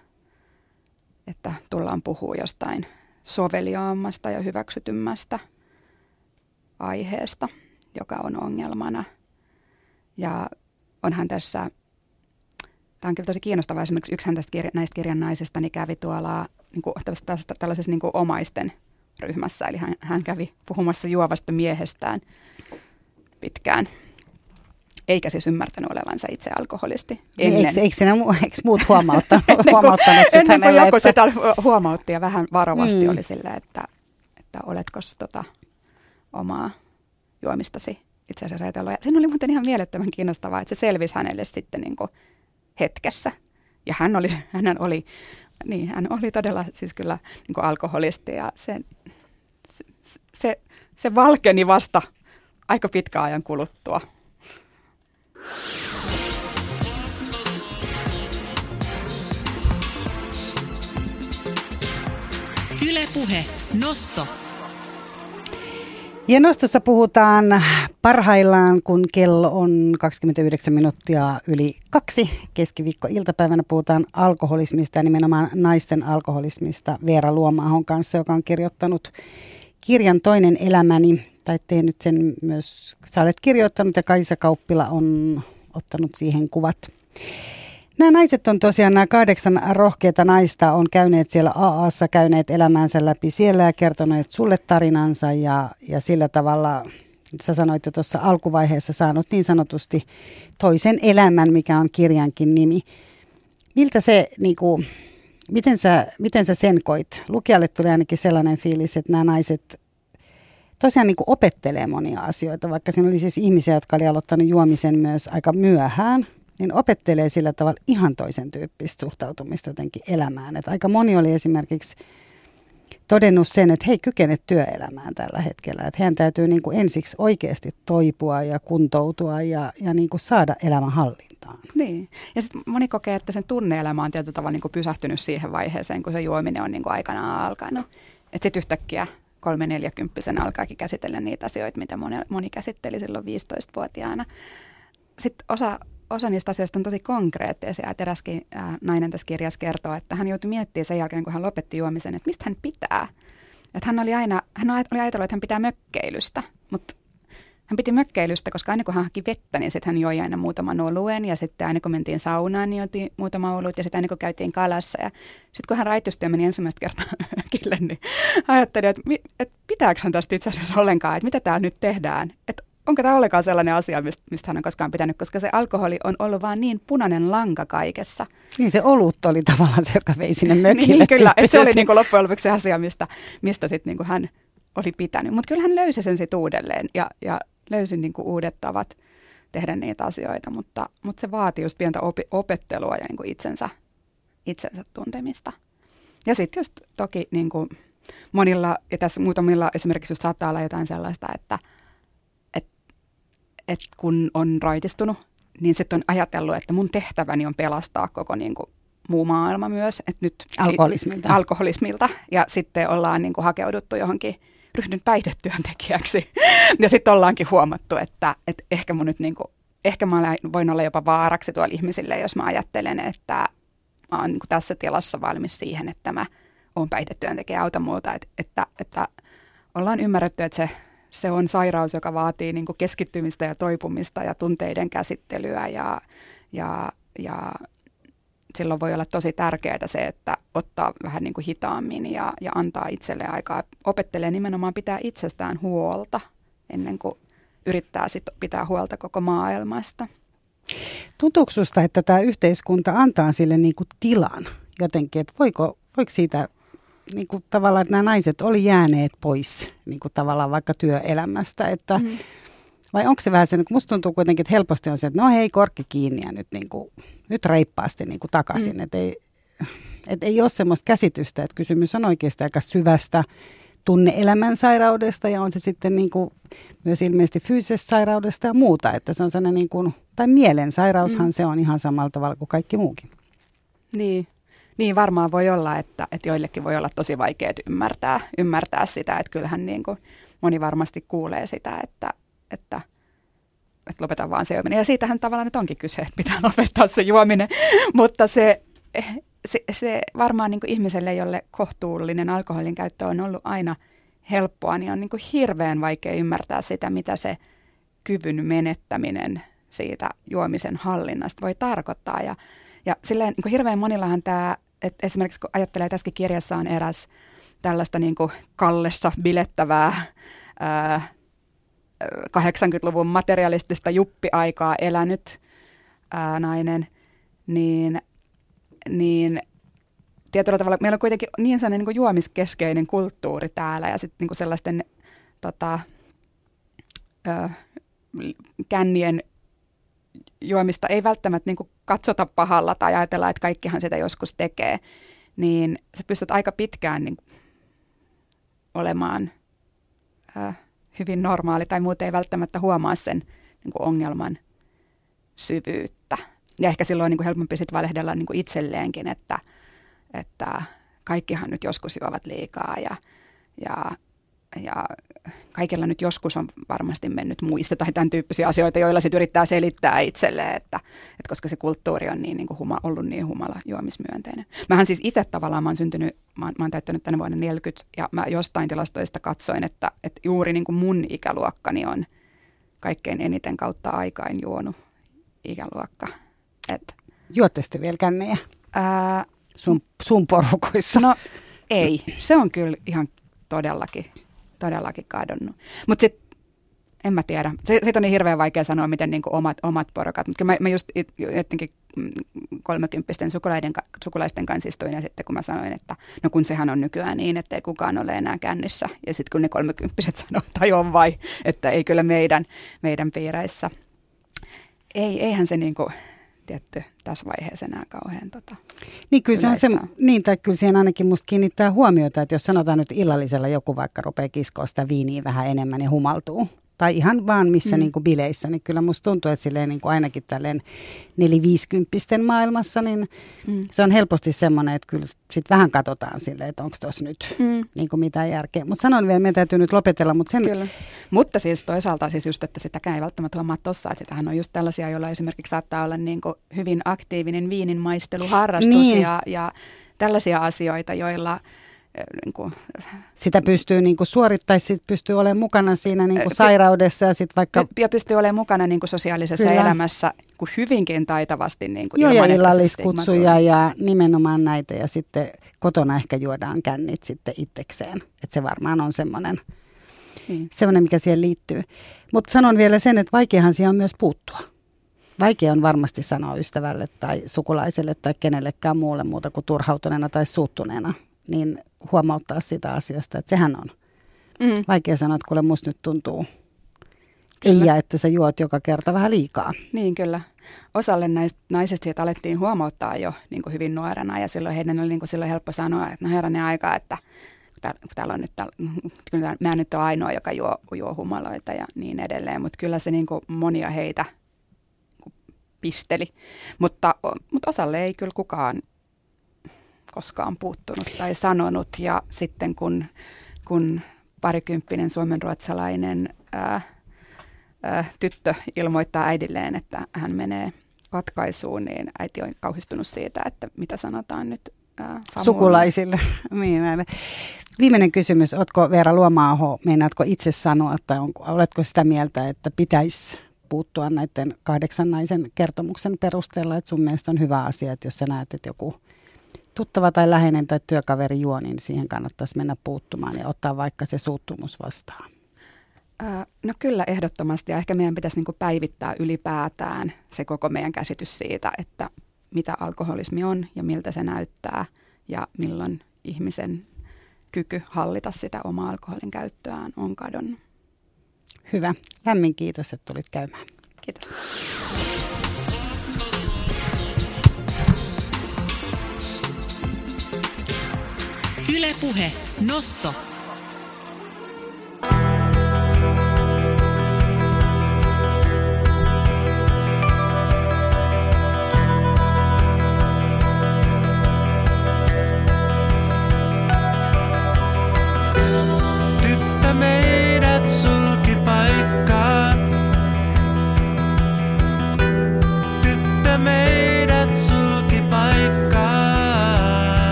että tullaan puhua jostain soveliaammasta ja hyväksytymmästä aiheesta, joka on ongelmana. Ja onhan tässä Tämä on kyllä tosi kiinnostavaa. Esimerkiksi yksihän tästä kirja, näistä kirjan naisista niin kävi tuolla niin kuin, tällaisessa, tällaisessa niin kuin omaisten ryhmässä. Eli hän, hän kävi puhumassa juovasta miehestään pitkään. Eikä siis ymmärtänyt olevansa itse alkoholisti. Niin Eikö, eikö, siinä, mu- eikö muut huomauttanut, ennen kuin, huomauttanut sitä ennen kuin joku että, sitä huomautti ja vähän varovasti Mm. oli silleen, että, että oletko tota omaa juomistasi itse asiassa ajatellut. Ja siinä oli muuten ihan mielettömän kiinnostavaa, että se selvisi hänelle sitten niin kuin hetkessä. Ja hän oli, hän oli, niin, hän oli todella siis kyllä niin kuin alkoholisti ja se, se, se, se valkeni vasta aika pitkä ajan kuluttua. Ylepuhe Nosto. Ja nostossa puhutaan parhaillaan, kun kello on 29 minuuttia yli kaksi. Keskiviikko-iltapäivänä puhutaan alkoholismista ja nimenomaan naisten alkoholismista Veera Luomaahon kanssa, joka on kirjoittanut kirjan Toinen elämäni, tai tehnyt sen myös, sä olet kirjoittanut ja Kaisa Kauppila on ottanut siihen kuvat. Nämä naiset on tosiaan, nämä kahdeksan rohkeita naista on käyneet siellä AAssa, käyneet elämäänsä läpi siellä ja kertoneet sulle tarinansa ja, ja sillä tavalla, sä sanoit jo tuossa alkuvaiheessa, saanut niin sanotusti toisen elämän, mikä on kirjankin nimi. Miltä se, niin kuin, miten, sä, miten sä sen koit? Lukijalle tuli ainakin sellainen fiilis, että nämä naiset tosiaan niin kuin opettelee monia asioita, vaikka siinä oli siis ihmisiä, jotka oli aloittanut juomisen myös aika myöhään, niin opettelee sillä tavalla ihan toisen tyyppistä suhtautumista jotenkin elämään. Et aika moni oli esimerkiksi todennut sen, että he ei kykene työelämään tällä hetkellä. Että heidän täytyy niin kuin ensiksi oikeasti toipua ja kuntoutua ja, ja niin kuin saada elämän hallintaan. Niin. Ja sitten moni kokee, että sen tunneelämä on tietyllä tavalla niin kuin pysähtynyt siihen vaiheeseen, kun se juominen on niin kuin aikanaan alkanut. Että sitten yhtäkkiä kolme neljäkymppisen alkaakin käsitellä niitä asioita, mitä moni, moni käsitteli silloin 15-vuotiaana. Sitten osa, osa niistä asioista on tosi konkreettisia. Et eräskin ää, nainen tässä kirjassa kertoo, että hän joutui miettimään sen jälkeen, kun hän lopetti juomisen, että mistä hän pitää. Että hän oli aina, hän oli ajatellut, että hän pitää mökkeilystä, mutta hän piti mökkeilystä, koska aina kun hän haki vettä, niin sitten hän joi aina muutaman oluen. Ja sitten aina kun mentiin saunaan, niin joi muutama olut. Ja sitten aina kun käytiin kalassa. Ja sitten kun hän raitusti ja meni ensimmäistä kertaa mökille, niin ajattelin, että, että pitääkö hän tästä itse asiassa ollenkaan, että mitä täällä nyt tehdään. Että onko tämä ollenkaan sellainen asia, mistä, hän on koskaan pitänyt, koska se alkoholi on ollut vaan niin punainen lanka kaikessa. Niin se olut oli tavallaan se, joka vei sinne mökille. niin, kyllä, että se oli niin kuin loppujen lopuksi se asia, mistä, mistä sit niin hän oli pitänyt. Mutta kyllä hän löysi sen sitten uudelleen ja, ja löysi niin kuin uudet tavat tehdä niitä asioita, mutta, mutta se vaatii just pientä opi, opettelua ja niin kuin itsensä, itsensä tuntemista. Ja sitten just toki niin kuin monilla, ja tässä muutamilla esimerkiksi just saattaa olla jotain sellaista, että et, et kun on raitistunut, niin sitten on ajatellut, että mun tehtäväni on pelastaa koko niin kuin muu maailma myös. Että nyt Alkoholismilta. alkoholismilta. Ja sitten ollaan niin kuin hakeuduttu johonkin, ryhdyn päihdetyöntekijäksi. ja sitten ollaankin huomattu, että, että ehkä mun nyt niin kuin, ehkä mä voin olla jopa vaaraksi tuolla ihmisille, jos mä ajattelen, että mä oon niin tässä tilassa valmis siihen, että mä oon päihdetyöntekijä, auta muuta. Että, että, että ollaan ymmärretty, että se, se on sairaus, joka vaatii niin keskittymistä ja toipumista ja tunteiden käsittelyä ja, ja, ja silloin voi olla tosi tärkeää se, että ottaa vähän niin kuin hitaammin ja, ja antaa itselle aikaa. Opettelee nimenomaan pitää itsestään huolta ennen kuin yrittää sit pitää huolta koko maailmasta. Tuntuuko susta, että tämä yhteiskunta antaa sille niin kuin tilan jotenkin, että voiko, voiko siitä niin kuin tavallaan, että nämä naiset oli jääneet pois niin kuin tavallaan vaikka työelämästä, että mm. Vai onko se vähän se, kun musta tuntuu kuitenkin, että helposti on se, että no hei korkki kiinni ja nyt, niin kuin, nyt reippaasti niin kuin takaisin, mm. että ei, et ei ole semmoista käsitystä, että kysymys on oikeasti aika syvästä tunne-elämän sairaudesta ja on se sitten niin kuin myös ilmeisesti fyysisestä sairaudesta ja muuta, että se on sellainen niin kuin tai mielensairaushan mm. se on ihan samalla tavalla kuin kaikki muukin. Niin. Niin varmaan voi olla, että, että joillekin voi olla tosi vaikea ymmärtää, ymmärtää sitä, että kyllähän niin kuin moni varmasti kuulee sitä, että, että, että lopetan vaan se juominen. Ja siitähän tavallaan nyt onkin kyse, että pitää lopettaa se juominen, mutta se, se, se varmaan niin ihmiselle, jolle kohtuullinen alkoholin käyttö on ollut aina helppoa, niin on niin hirveän vaikea ymmärtää sitä, mitä se kyvyn menettäminen siitä juomisen hallinnasta voi tarkoittaa. Ja, ja silleen niin hirveän monillahan tämä, että esimerkiksi kun ajattelee, että tässä kirjassa on eräs tällaista niin kuin kallessa bilettävää ää, 80-luvun materialistista juppiaikaa elänyt ää, nainen, niin, niin tietyllä tavalla meillä on kuitenkin niin sellainen niin juomiskeskeinen kulttuuri täällä ja sitten niin sellaisten tota, ö, kännien juomista ei välttämättä niin katsota pahalla tai ajatella, että kaikkihan sitä joskus tekee, niin sä pystyt aika pitkään niin olemaan ö, hyvin normaali tai muuten ei välttämättä huomaa sen niin kuin ongelman syvyyttä. Ja ehkä silloin niin kuin helpompi sitten valehdella niin kuin itselleenkin, että, että kaikkihan nyt joskus juovat liikaa ja, ja, ja kaikilla nyt joskus on varmasti mennyt muista tai tämän tyyppisiä asioita, joilla sitten yrittää selittää itselleen, että, että koska se kulttuuri on niin, niin kuin huma, ollut niin humala juomismyönteinen. Mähän siis itse tavallaan, mä oon syntynyt, mä, oon- mä oon täyttänyt tänä vuonna 40 ja mä jostain tilastoista katsoin, että, että juuri niin kuin mun ikäluokkani on kaikkein eniten kautta aikain juonut ikäluokka. Et, Juotte sitten vielä kännejä ää, sun, sun porukoissa. No ei, se on kyllä ihan todellakin, todellakin kadonnut. Mutta sitten en mä tiedä. Se, siitä on niin hirveän vaikea sanoa, miten niinku omat, omat porukat. Mutta mä, mä just it- jotenkin mm, kolmekymppisten sukulaiden, sukulaisten kanssa istuin ja sitten kun mä sanoin, että no kun sehän on nykyään niin, että ei kukaan ole enää kännissä. Ja sitten kun ne kolmekymppiset sanoo, tai on vai, että ei kyllä meidän, meidän piireissä. Ei, eihän se niinku, tietty tässä vaiheessa enää kauhean tota, Niin kyllä se on se, niin, tai kyllä siihen ainakin musta kiinnittää huomiota, että jos sanotaan nyt illallisella joku vaikka rupeaa kiskoa sitä viiniä vähän enemmän ja humaltuu, tai ihan vaan missä mm. niin kuin bileissä, niin kyllä musta tuntuu, että silleen niin kuin ainakin tälleen neliviisikymppisten maailmassa, niin mm. se on helposti semmoinen, että kyllä sitten vähän katsotaan silleen, että onko tuossa nyt mm. niin kuin mitään järkeä. Mutta sanon vielä, meidän täytyy nyt lopetella, mutta sen, Kyllä. Mutta siis toisaalta siis just, että sitäkään ei välttämättä huomaa tuossa, että sitähän on just tällaisia, joilla esimerkiksi saattaa olla niin kuin hyvin aktiivinen viinin maisteluharrastus Niin. ja, ja tällaisia asioita, joilla niin kuin, sitä pystyy niin kuin suorittamaan, sit pystyy olemaan mukana siinä niin kuin sairaudessa ja sitten vaikka ja pystyy olemaan mukana niin kuin sosiaalisessa Kyllä. elämässä kuin hyvinkin taitavasti. Niin kuin Joo, ja ilman, illalliskutsuja ja nimenomaan näitä ja sitten kotona ehkä juodaan kännit sitten itsekseen. Että se varmaan on semmoinen, Niin. semmoinen mikä siihen liittyy. Mutta sanon vielä sen, että vaikeahan siihen on myös puuttua. Vaikea on varmasti sanoa ystävälle tai sukulaiselle tai kenellekään muulle muuta kuin turhautuneena tai suuttuneena. Niin huomauttaa sitä asiasta, että sehän on. Mm. Vaikea sanoa, että kuule musta nyt tuntuu. Ei Kyllä. ja että sä juot joka kerta vähän liikaa. Niin kyllä. Osalle näistä naisista siitä alettiin huomauttaa jo niin kuin hyvin nuorena ja silloin heidän oli niin kuin silloin helppo sanoa, että no herranen aika, että kun täällä, on nyt, täällä, kyllä mä en nyt ole ainoa, joka juo, juo humaloita ja niin edelleen, mutta kyllä se niin kuin monia heitä pisteli, mutta, mutta osalle ei kyllä kukaan koskaan puuttunut tai sanonut ja sitten kun, kun parikymppinen suomenruotsalainen ää, ää, tyttö ilmoittaa äidilleen, että hän menee katkaisuun, niin äiti on kauhistunut siitä, että mitä sanotaan nyt ää. Sukulaisille. niin, näin. Viimeinen kysymys. Oletko Veera Luomaaho, meinaatko itse sanoa, tai onko, oletko sitä mieltä, että pitäisi puuttua näiden kahdeksan naisen kertomuksen perusteella, että sun mielestä on hyvä asia, että jos sä näet, että joku tuttava tai läheinen tai työkaveri juo, niin siihen kannattaisi mennä puuttumaan ja ottaa vaikka se suuttumus vastaan. No kyllä ehdottomasti ja ehkä meidän pitäisi niin päivittää ylipäätään se koko meidän käsitys siitä, että mitä alkoholismi on ja miltä se näyttää ja milloin ihmisen kyky hallita sitä omaa alkoholin käyttöään on kadonnut. Hyvä. Lämmin kiitos, että tulit käymään. Kiitos. Ylepuhe Nosto.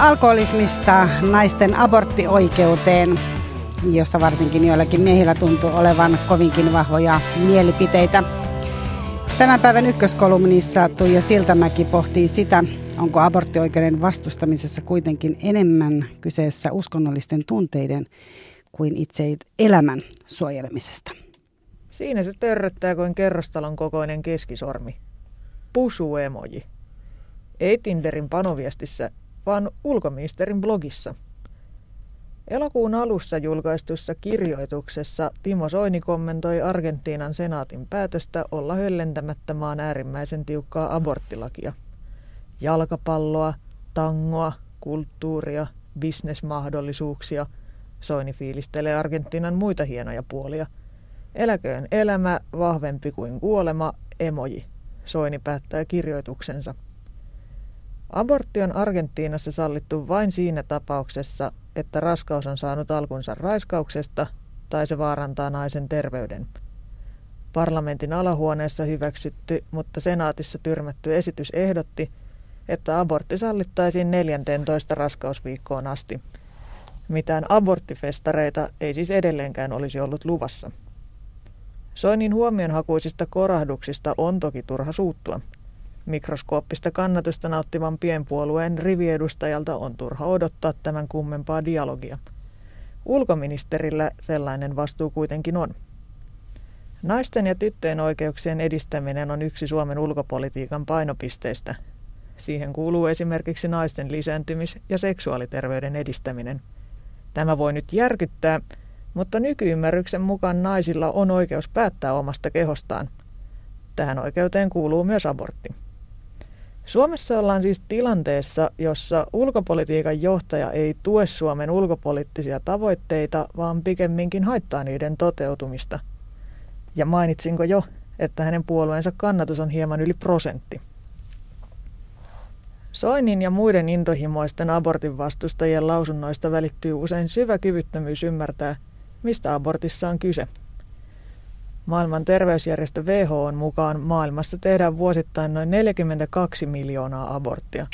Alkoholismista naisten aborttioikeuteen, josta varsinkin joillakin miehillä tuntuu olevan kovinkin vahvoja mielipiteitä. Tämän päivän ykköskolumnissa Tuija Siltamäki pohtii sitä, onko aborttioikeuden vastustamisessa kuitenkin enemmän kyseessä uskonnollisten tunteiden kuin itse elämän suojelemisesta. Siinä se törröttää kuin kerrostalon kokoinen keskisormi. Pusu-emoji. Ei Tinderin panoviestissä, vaan ulkoministerin blogissa. Elokuun alussa julkaistussa kirjoituksessa Timo Soini kommentoi Argentiinan senaatin päätöstä olla höllentämättä maan äärimmäisen tiukkaa aborttilakia. Jalkapalloa, tangoa, kulttuuria, bisnesmahdollisuuksia. Soini fiilistelee Argentiinan muita hienoja puolia. Eläköön elämä vahvempi kuin kuolema, emoji. Soini päättää kirjoituksensa. Abortti on Argentiinassa sallittu vain siinä tapauksessa, että raskaus on saanut alkunsa raiskauksesta tai se vaarantaa naisen terveyden. Parlamentin alahuoneessa hyväksytty, mutta senaatissa tyrmätty esitys ehdotti, että abortti sallittaisiin 14 raskausviikkoon asti. Mitään aborttifestareita ei siis edelleenkään olisi ollut luvassa. Soinin huomionhakuisista korahduksista on toki turha suuttua. Mikroskooppista kannatusta nauttivan pienpuolueen riviedustajalta on turha odottaa tämän kummempaa dialogia. Ulkoministerillä sellainen vastuu kuitenkin on. Naisten ja tyttöjen oikeuksien edistäminen on yksi Suomen ulkopolitiikan painopisteistä. Siihen kuuluu esimerkiksi naisten lisääntymis- ja seksuaaliterveyden edistäminen. Tämä voi nyt järkyttää, mutta nykyymmärryksen mukaan naisilla on oikeus päättää omasta kehostaan. Tähän oikeuteen kuuluu myös abortti. Suomessa ollaan siis tilanteessa, jossa ulkopolitiikan johtaja ei tue Suomen ulkopoliittisia tavoitteita, vaan pikemminkin haittaa niiden toteutumista. Ja mainitsinko jo, että hänen puolueensa kannatus on hieman yli prosentti. Soinin ja muiden intohimoisten abortin vastustajien lausunnoista välittyy usein syvä kyvyttömyys ymmärtää, mistä abortissa on kyse. Maailman terveysjärjestö WHOn mukaan maailmassa tehdään vuosittain noin 42 miljoonaa aborttia.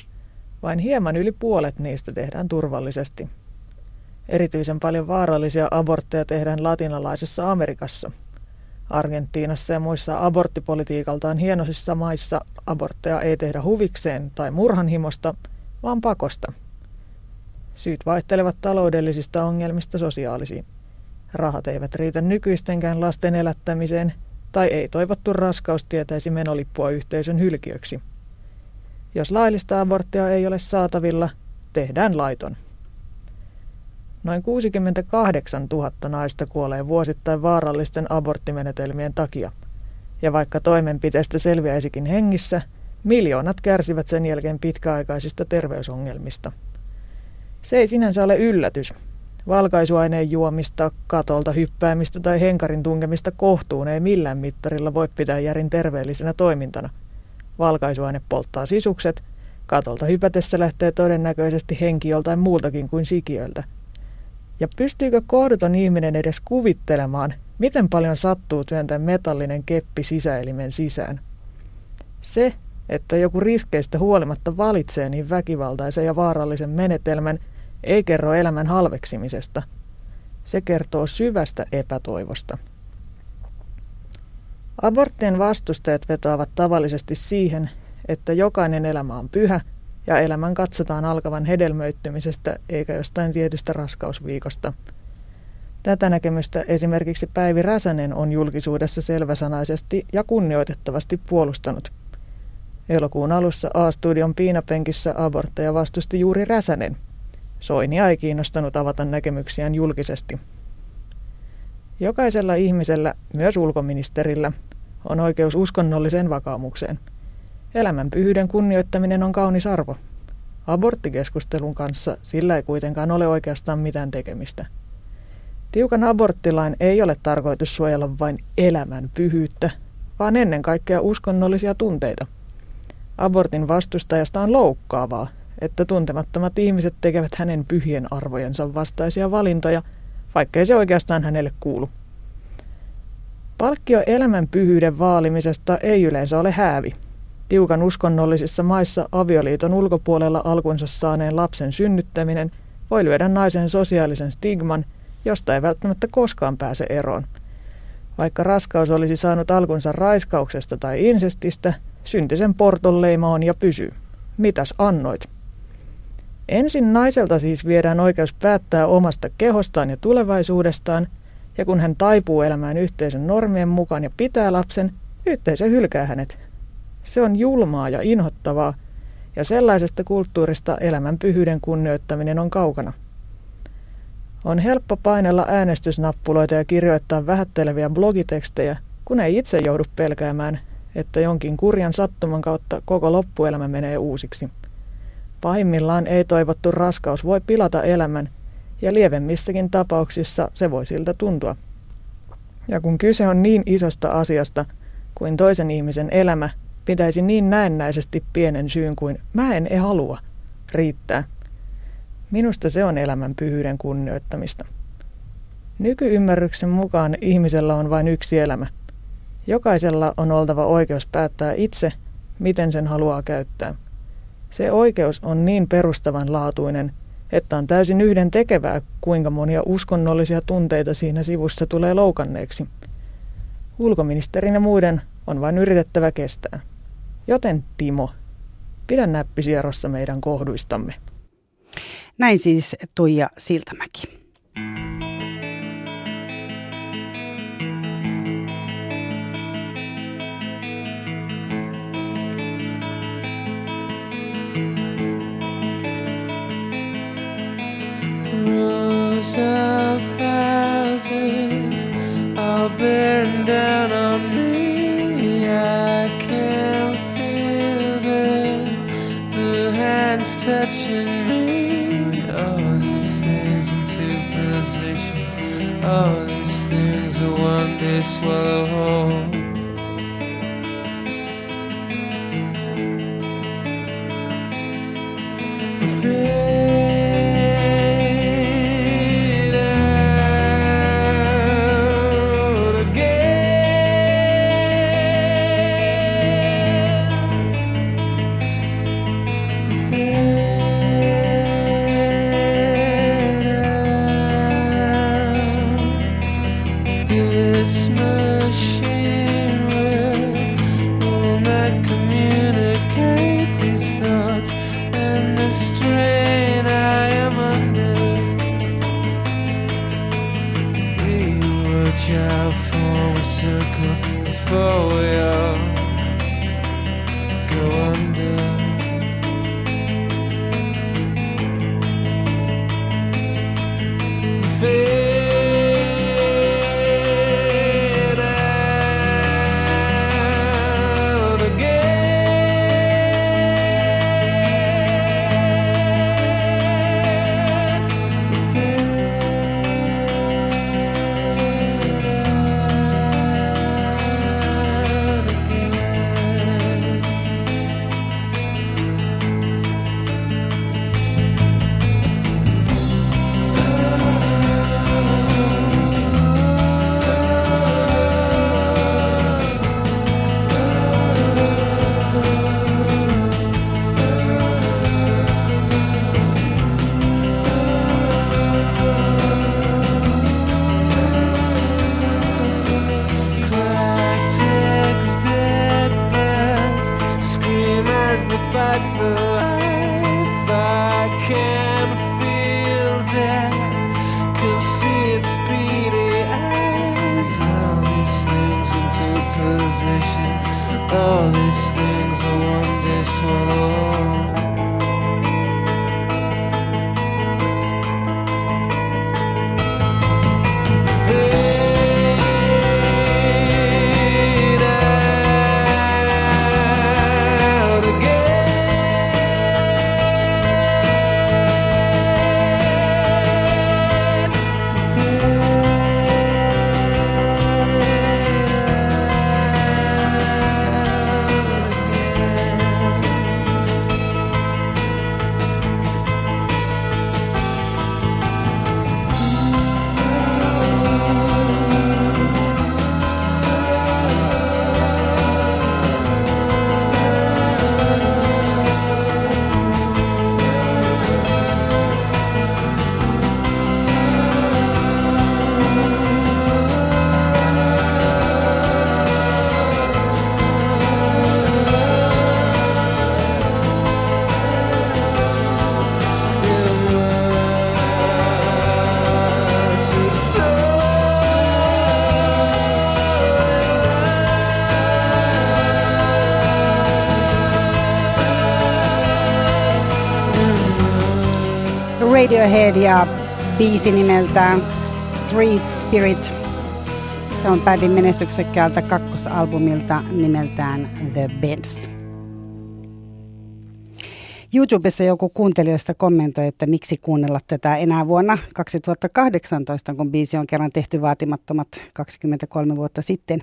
Vain hieman yli puolet niistä tehdään turvallisesti. Erityisen paljon vaarallisia abortteja tehdään latinalaisessa Amerikassa. Argentiinassa ja muissa aborttipolitiikaltaan hienosissa maissa abortteja ei tehdä huvikseen tai murhanhimosta, vaan pakosta. Syyt vaihtelevat taloudellisista ongelmista sosiaalisiin. Rahat eivät riitä nykyistenkään lasten elättämiseen, tai ei toivottu raskaus tietäisi menolippua yhteisön hylkiöksi. Jos laillista aborttia ei ole saatavilla, tehdään laiton. Noin 68 000 naista kuolee vuosittain vaarallisten aborttimenetelmien takia. Ja vaikka toimenpiteestä selviäisikin hengissä, miljoonat kärsivät sen jälkeen pitkäaikaisista terveysongelmista. Se ei sinänsä ole yllätys, Valkaisuaineen juomista, katolta hyppäämistä tai henkarin tunkemista kohtuun ei millään mittarilla voi pitää järin terveellisenä toimintana. Valkaisuaine polttaa sisukset, katolta hypätessä lähtee todennäköisesti henki joltain muultakin kuin sikiöltä. Ja pystyykö kohduton ihminen edes kuvittelemaan, miten paljon sattuu työntää metallinen keppi sisäelimen sisään? Se, että joku riskeistä huolimatta valitsee niin väkivaltaisen ja vaarallisen menetelmän – ei kerro elämän halveksimisesta. Se kertoo syvästä epätoivosta. Aborttien vastustajat vetoavat tavallisesti siihen, että jokainen elämä on pyhä ja elämän katsotaan alkavan hedelmöittymisestä eikä jostain tietystä raskausviikosta. Tätä näkemystä esimerkiksi Päivi Räsänen on julkisuudessa selväsanaisesti ja kunnioitettavasti puolustanut. Elokuun alussa A-studion piinapenkissä abortteja vastusti juuri Räsänen – Soinia ei kiinnostanut avata näkemyksiään julkisesti. Jokaisella ihmisellä, myös ulkoministerillä, on oikeus uskonnolliseen vakaumukseen. Elämän pyhyyden kunnioittaminen on kaunis arvo. Aborttikeskustelun kanssa sillä ei kuitenkaan ole oikeastaan mitään tekemistä. Tiukan aborttilain ei ole tarkoitus suojella vain elämän pyhyyttä, vaan ennen kaikkea uskonnollisia tunteita. Abortin vastustajasta on loukkaavaa, että tuntemattomat ihmiset tekevät hänen pyhien arvojensa vastaisia valintoja, vaikkei se oikeastaan hänelle kuulu. Palkkio elämän pyhyyden vaalimisesta ei yleensä ole häävi. Tiukan uskonnollisissa maissa avioliiton ulkopuolella alkunsa saaneen lapsen synnyttäminen voi lyödä naisen sosiaalisen stigman, josta ei välttämättä koskaan pääse eroon. Vaikka raskaus olisi saanut alkunsa raiskauksesta tai insestistä, syntisen portonleima on ja pysyy. Mitäs annoit? Ensin naiselta siis viedään oikeus päättää omasta kehostaan ja tulevaisuudestaan, ja kun hän taipuu elämään yhteisön normien mukaan ja pitää lapsen, yhteisö hylkää hänet. Se on julmaa ja inhottavaa, ja sellaisesta kulttuurista elämän pyhyyden kunnioittaminen on kaukana. On helppo painella äänestysnappuloita ja kirjoittaa vähätteleviä blogitekstejä, kun ei itse joudu pelkäämään, että jonkin kurjan sattuman kautta koko loppuelämä menee uusiksi. Pahimmillaan ei-toivottu raskaus voi pilata elämän, ja lievemmissäkin tapauksissa se voi siltä tuntua. Ja kun kyse on niin isosta asiasta kuin toisen ihmisen elämä, pitäisi niin näennäisesti pienen syyn kuin mä en e halua riittää. Minusta se on elämän pyhyyden kunnioittamista. Nykyymmärryksen mukaan ihmisellä on vain yksi elämä. Jokaisella on oltava oikeus päättää itse, miten sen haluaa käyttää. Se oikeus on niin perustavanlaatuinen, että on täysin yhden tekevää, kuinka monia uskonnollisia tunteita siinä sivussa tulee loukanneeksi. Ulkoministerin ja muiden on vain yritettävä kestää. Joten Timo, pidä näppisi erossa meidän kohduistamme. Näin siis Tuija Siltamäki. Swallow Radiohead ja biisi nimeltään Street Spirit. Se on bändin menestyksekkäältä kakkosalbumilta nimeltään The Bends. YouTubessa joku kuuntelijoista kommentoi, että miksi kuunnella tätä enää vuonna 2018, kun biisi on kerran tehty vaatimattomat 23 vuotta sitten.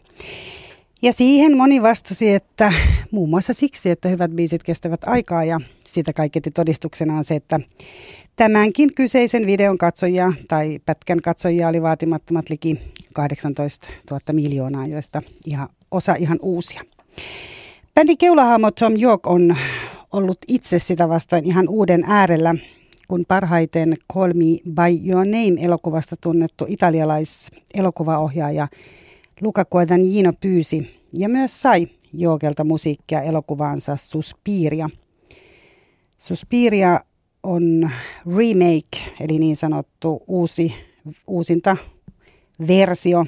Ja siihen moni vastasi, että muun muassa siksi, että hyvät biisit kestävät aikaa ja siitä kaiketi todistuksena on se, että tämänkin kyseisen videon katsojia tai pätkän katsojia oli vaatimattomat liki 18 000 miljoonaa, joista ihan, osa ihan uusia. Bändi keulahaamo Tom York on ollut itse sitä vastoin ihan uuden äärellä, kun parhaiten Call Me By Your Name-elokuvasta tunnettu italialais-elokuvaohjaaja Luca Guadagnino pyysi ja myös sai Jookelta musiikkia elokuvaansa Suspiria. Suspiria on remake, eli niin sanottu uusi, uusinta versio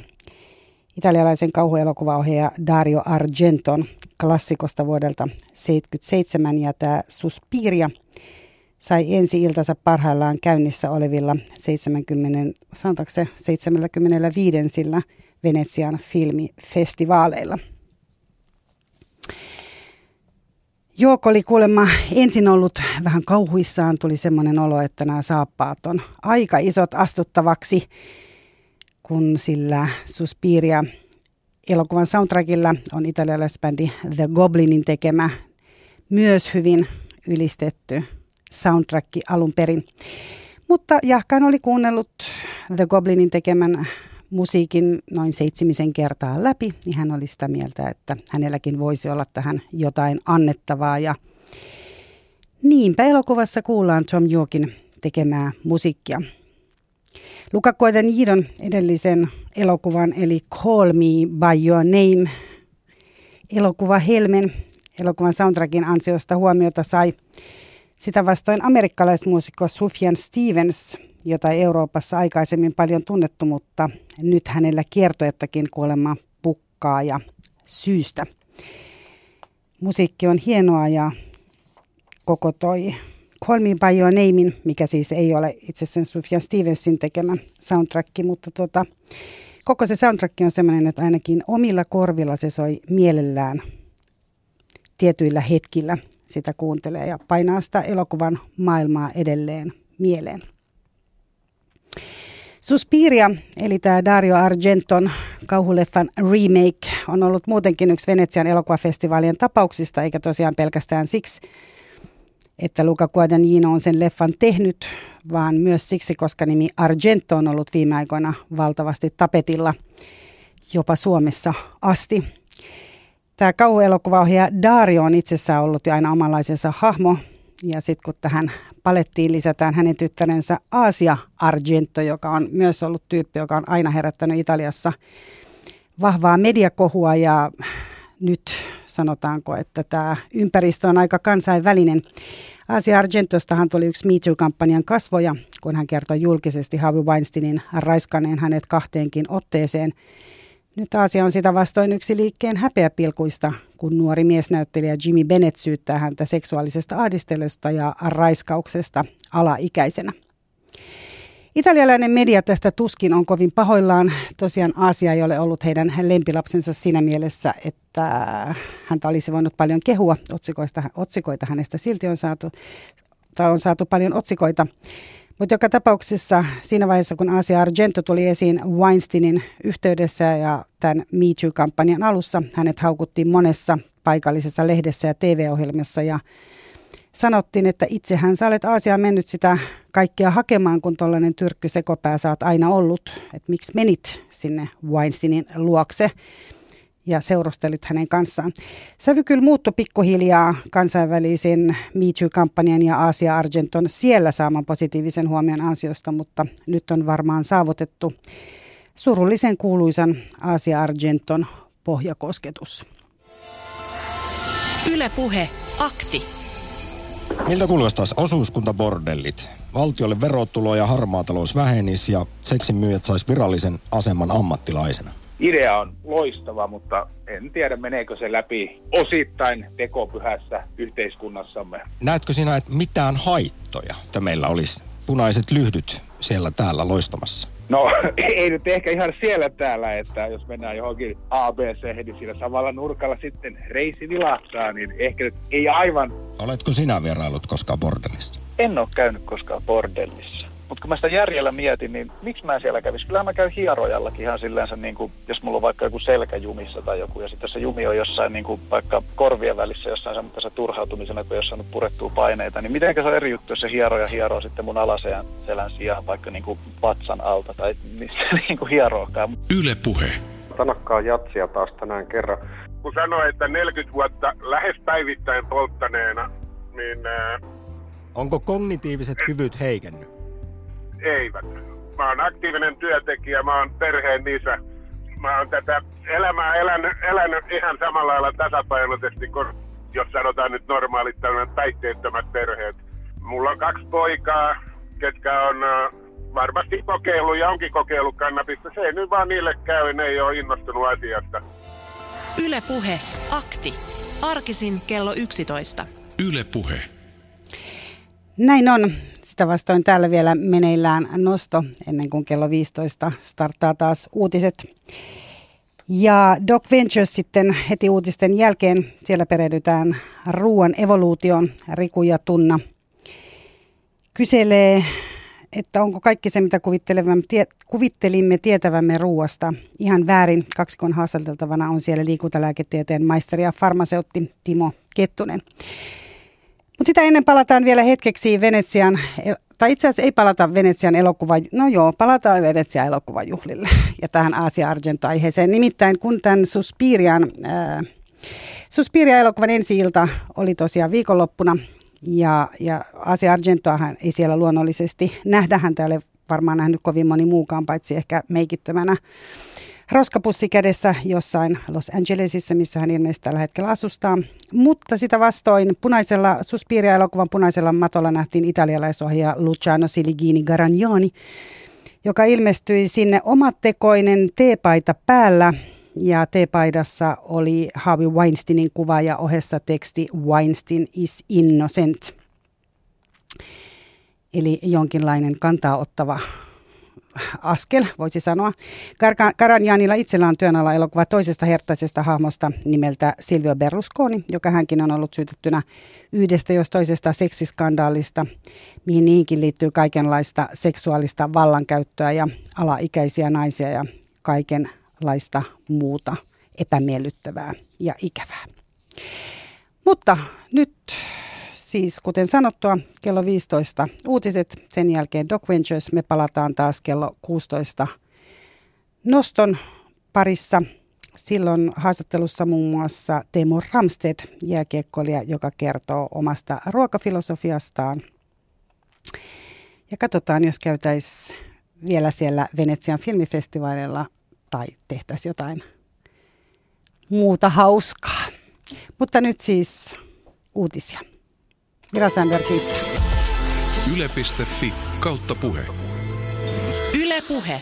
italialaisen kauhuelokuvaohjaaja Dario Argenton klassikosta vuodelta 1977 ja tämä Suspiria sai ensi iltansa parhaillaan käynnissä olevilla 70, sanotaanko se 75 sillä Venetsian filmifestivaaleilla. Jouko oli kuulemma ensin ollut vähän kauhuissaan, tuli semmoinen olo, että nämä saappaat on aika isot astuttavaksi, kun sillä Suspiria elokuvan soundtrackilla on italialaisbändi The Goblinin tekemä myös hyvin ylistetty soundtrack alun perin. Mutta Jahkan oli kuunnellut The Goblinin tekemän musiikin noin seitsemisen kertaa läpi, niin hän oli sitä mieltä, että hänelläkin voisi olla tähän jotain annettavaa. Ja niinpä elokuvassa kuullaan Tom Yorkin tekemää musiikkia. Luca Guadagnidon edellisen elokuvan eli Call Me By Your Name elokuva Helmen elokuvan soundtrackin ansiosta huomiota sai sitä vastoin amerikkalaismuusikko Sufjan Stevens, jota Euroopassa aikaisemmin paljon tunnettu, mutta nyt hänellä kiertoettakin kuolema pukkaa ja syystä. Musiikki on hienoa ja koko toi Call Me By Your Namein, mikä siis ei ole itse sen Sufjan Stevensin tekemä soundtrack, mutta tuota, koko se soundtrack on sellainen, että ainakin omilla korvilla se soi mielellään tietyillä hetkillä sitä kuuntelee ja painaa sitä elokuvan maailmaa edelleen mieleen. Suspiria, eli tämä Dario Argenton kauhuleffan remake, on ollut muutenkin yksi Venetsian elokuvafestivaalien tapauksista, eikä tosiaan pelkästään siksi, että Luca Guadagnino on sen leffan tehnyt, vaan myös siksi, koska nimi Argento on ollut viime aikoina valtavasti tapetilla, jopa Suomessa asti. Tämä kauhuelokuvaohjaaja Dario on itsessään ollut jo aina omanlaisensa hahmo, ja sitten kun tähän palettiin lisätään hänen tyttärensä Asia Argento, joka on myös ollut tyyppi, joka on aina herättänyt Italiassa vahvaa mediakohua ja nyt sanotaanko, että tämä ympäristö on aika kansainvälinen. Asia Argentostahan tuli yksi Me Too-kampanjan kasvoja, kun hän kertoi julkisesti Harvey Weinsteinin raiskaneen hänet kahteenkin otteeseen. Nyt Aasia on sitä vastoin yksi liikkeen häpeäpilkuista, kun nuori miesnäyttelijä Jimmy Bennett syyttää häntä seksuaalisesta ahdistelusta ja raiskauksesta alaikäisenä. Italialainen media tästä tuskin on kovin pahoillaan. Tosiaan Aasia ei ole ollut heidän lempilapsensa siinä mielessä, että häntä olisi voinut paljon kehua. Otsikoista, otsikoita hänestä silti on saatu, tai on saatu paljon otsikoita. Mutta joka tapauksessa siinä vaiheessa, kun Asia Argento tuli esiin Weinsteinin yhteydessä ja tämän Me Too-kampanjan alussa, hänet haukuttiin monessa paikallisessa lehdessä ja TV-ohjelmassa ja sanottiin, että itsehän sä olet Aasiaan mennyt sitä kaikkea hakemaan, kun tuollainen tyrkky sekopää sä oot aina ollut. Että miksi menit sinne Weinsteinin luokse ja seurustelit hänen kanssaan. Sävy kyllä muuttui pikkuhiljaa kansainvälisen Me Too-kampanjan ja Aasia Argenton siellä saaman positiivisen huomion ansiosta, mutta nyt on varmaan saavutettu surullisen kuuluisan Aasia Argenton pohjakosketus. Ylepuhe akti. Miltä kuulostaisi osuuskuntabordellit? Valtiolle verotulo ja harmaatalous vähenisi ja seksin myyjät sais virallisen aseman ammattilaisena. Idea on loistava, mutta en tiedä meneekö se läpi osittain tekopyhässä yhteiskunnassamme. Näetkö sinä, että mitään haittoja, että meillä olisi punaiset lyhdyt siellä täällä loistamassa? No ei nyt ehkä ihan siellä täällä, että jos mennään johonkin ABC, niin siinä samalla nurkalla sitten reisi vilahtaa, niin ehkä nyt ei aivan Oletko sinä vierailut koskaan bordellissa? En ole käynyt koskaan bordellissa. Mutta kun mä sitä järjellä mietin, niin miksi mä siellä kävisin? Kyllähän mä käyn hierojallakin ihan sillänsä, niin kuin, jos mulla on vaikka joku selkäjumissa tai joku, ja sitten se jumi on jossain niin kuin, vaikka korvien välissä jossain semmoisessa turhautumisena, kun jossain nyt purettuu paineita, niin miten se on eri juttu, jos se hieroja hieroo sitten mun alaseen selän sijaan vaikka niin kuin vatsan alta tai missä niin kuin hierookaan. Yle Puhe. Tanakkaa jatsia taas tänään kerran. kun sanoi, että 40 vuotta lähes päivittäin polttaneena, niin ää, Onko kognitiiviset kyvyt heikennyt? Eivät. Mä oon aktiivinen työntekijä, mä oon perheen isä. Mä oon tätä elämää elänyt, elänyt ihan samalla lailla tasapainoisesti kuin jos sanotaan nyt normaalit päihteettömät perheet. Mulla on kaksi poikaa, ketkä on varmasti kokeillut ja onkin kokeillut kannabista. Se ei nyt vaan niille käy, ne ei ole innostunut asiasta. Yle Puhe. Akti. Arkisin kello 11. Yle Puhe. Näin on. Sitä vastoin täällä vielä meneillään nosto ennen kuin kello 15 starttaa taas uutiset. Ja Doc Ventures sitten heti uutisten jälkeen, siellä perehdytään ruoan evoluutioon. Riku ja Tunna kyselee, että onko kaikki se, mitä kuvittelimme tietävämme ruoasta. Ihan väärin. Kaksikon haastateltavana on siellä liikuntalääketieteen maisteri ja farmaseutti Timo Kettunen. Mutta sitä ennen palataan vielä hetkeksi Venetsian, tai itse asiassa ei palata Venetsian elokuva, no joo, palataan Venetsian elokuvajuhlille ja tähän Aasia Argento-aiheeseen. Nimittäin kun tämän Suspirian, ää, Suspiria-elokuvan ensi-ilta oli tosiaan viikonloppuna, ja, ja Asia Argentoahan ei siellä luonnollisesti nähdä, häntä ei ole varmaan nähnyt kovin moni muukaan, paitsi ehkä meikittömänä roskapussi kädessä jossain Los Angelesissa, missä hän ilmeisesti tällä hetkellä asustaa. Mutta sitä vastoin punaisella, Suspiria-elokuvan punaisella matolla nähtiin italialaisohjaaja Luciano Siligini Garagnoni, joka ilmestyi sinne omatekoinen teepaita päällä. Ja teepaidassa oli Harvey Weinsteinin kuva ja ohessa teksti Weinstein is innocent. Eli jonkinlainen kantaa ottava askel, voisi sanoa. Kar- Karanjanilla itsellä on työn alla elokuva toisesta hertaisesta hahmosta nimeltä Silvio Berlusconi, joka hänkin on ollut syytettynä yhdestä jos toisesta seksiskandaalista, mihin niihinkin liittyy kaikenlaista seksuaalista vallankäyttöä ja alaikäisiä naisia ja kaikenlaista muuta epämiellyttävää ja ikävää. Mutta nyt siis kuten sanottua, kello 15 uutiset, sen jälkeen Doc Ventures. Me palataan taas kello 16 noston parissa. Silloin haastattelussa muun muassa Teemu Ramsted, jääkiekkoilija, joka kertoo omasta ruokafilosofiastaan. Ja katsotaan, jos käytäisiin vielä siellä Venetsian filmifestivaalilla tai tehtäisiin jotain muuta hauskaa. Mutta nyt siis uutisia. Mira Sander kiittää. Yle.fi kautta puhe. Yle Puhe.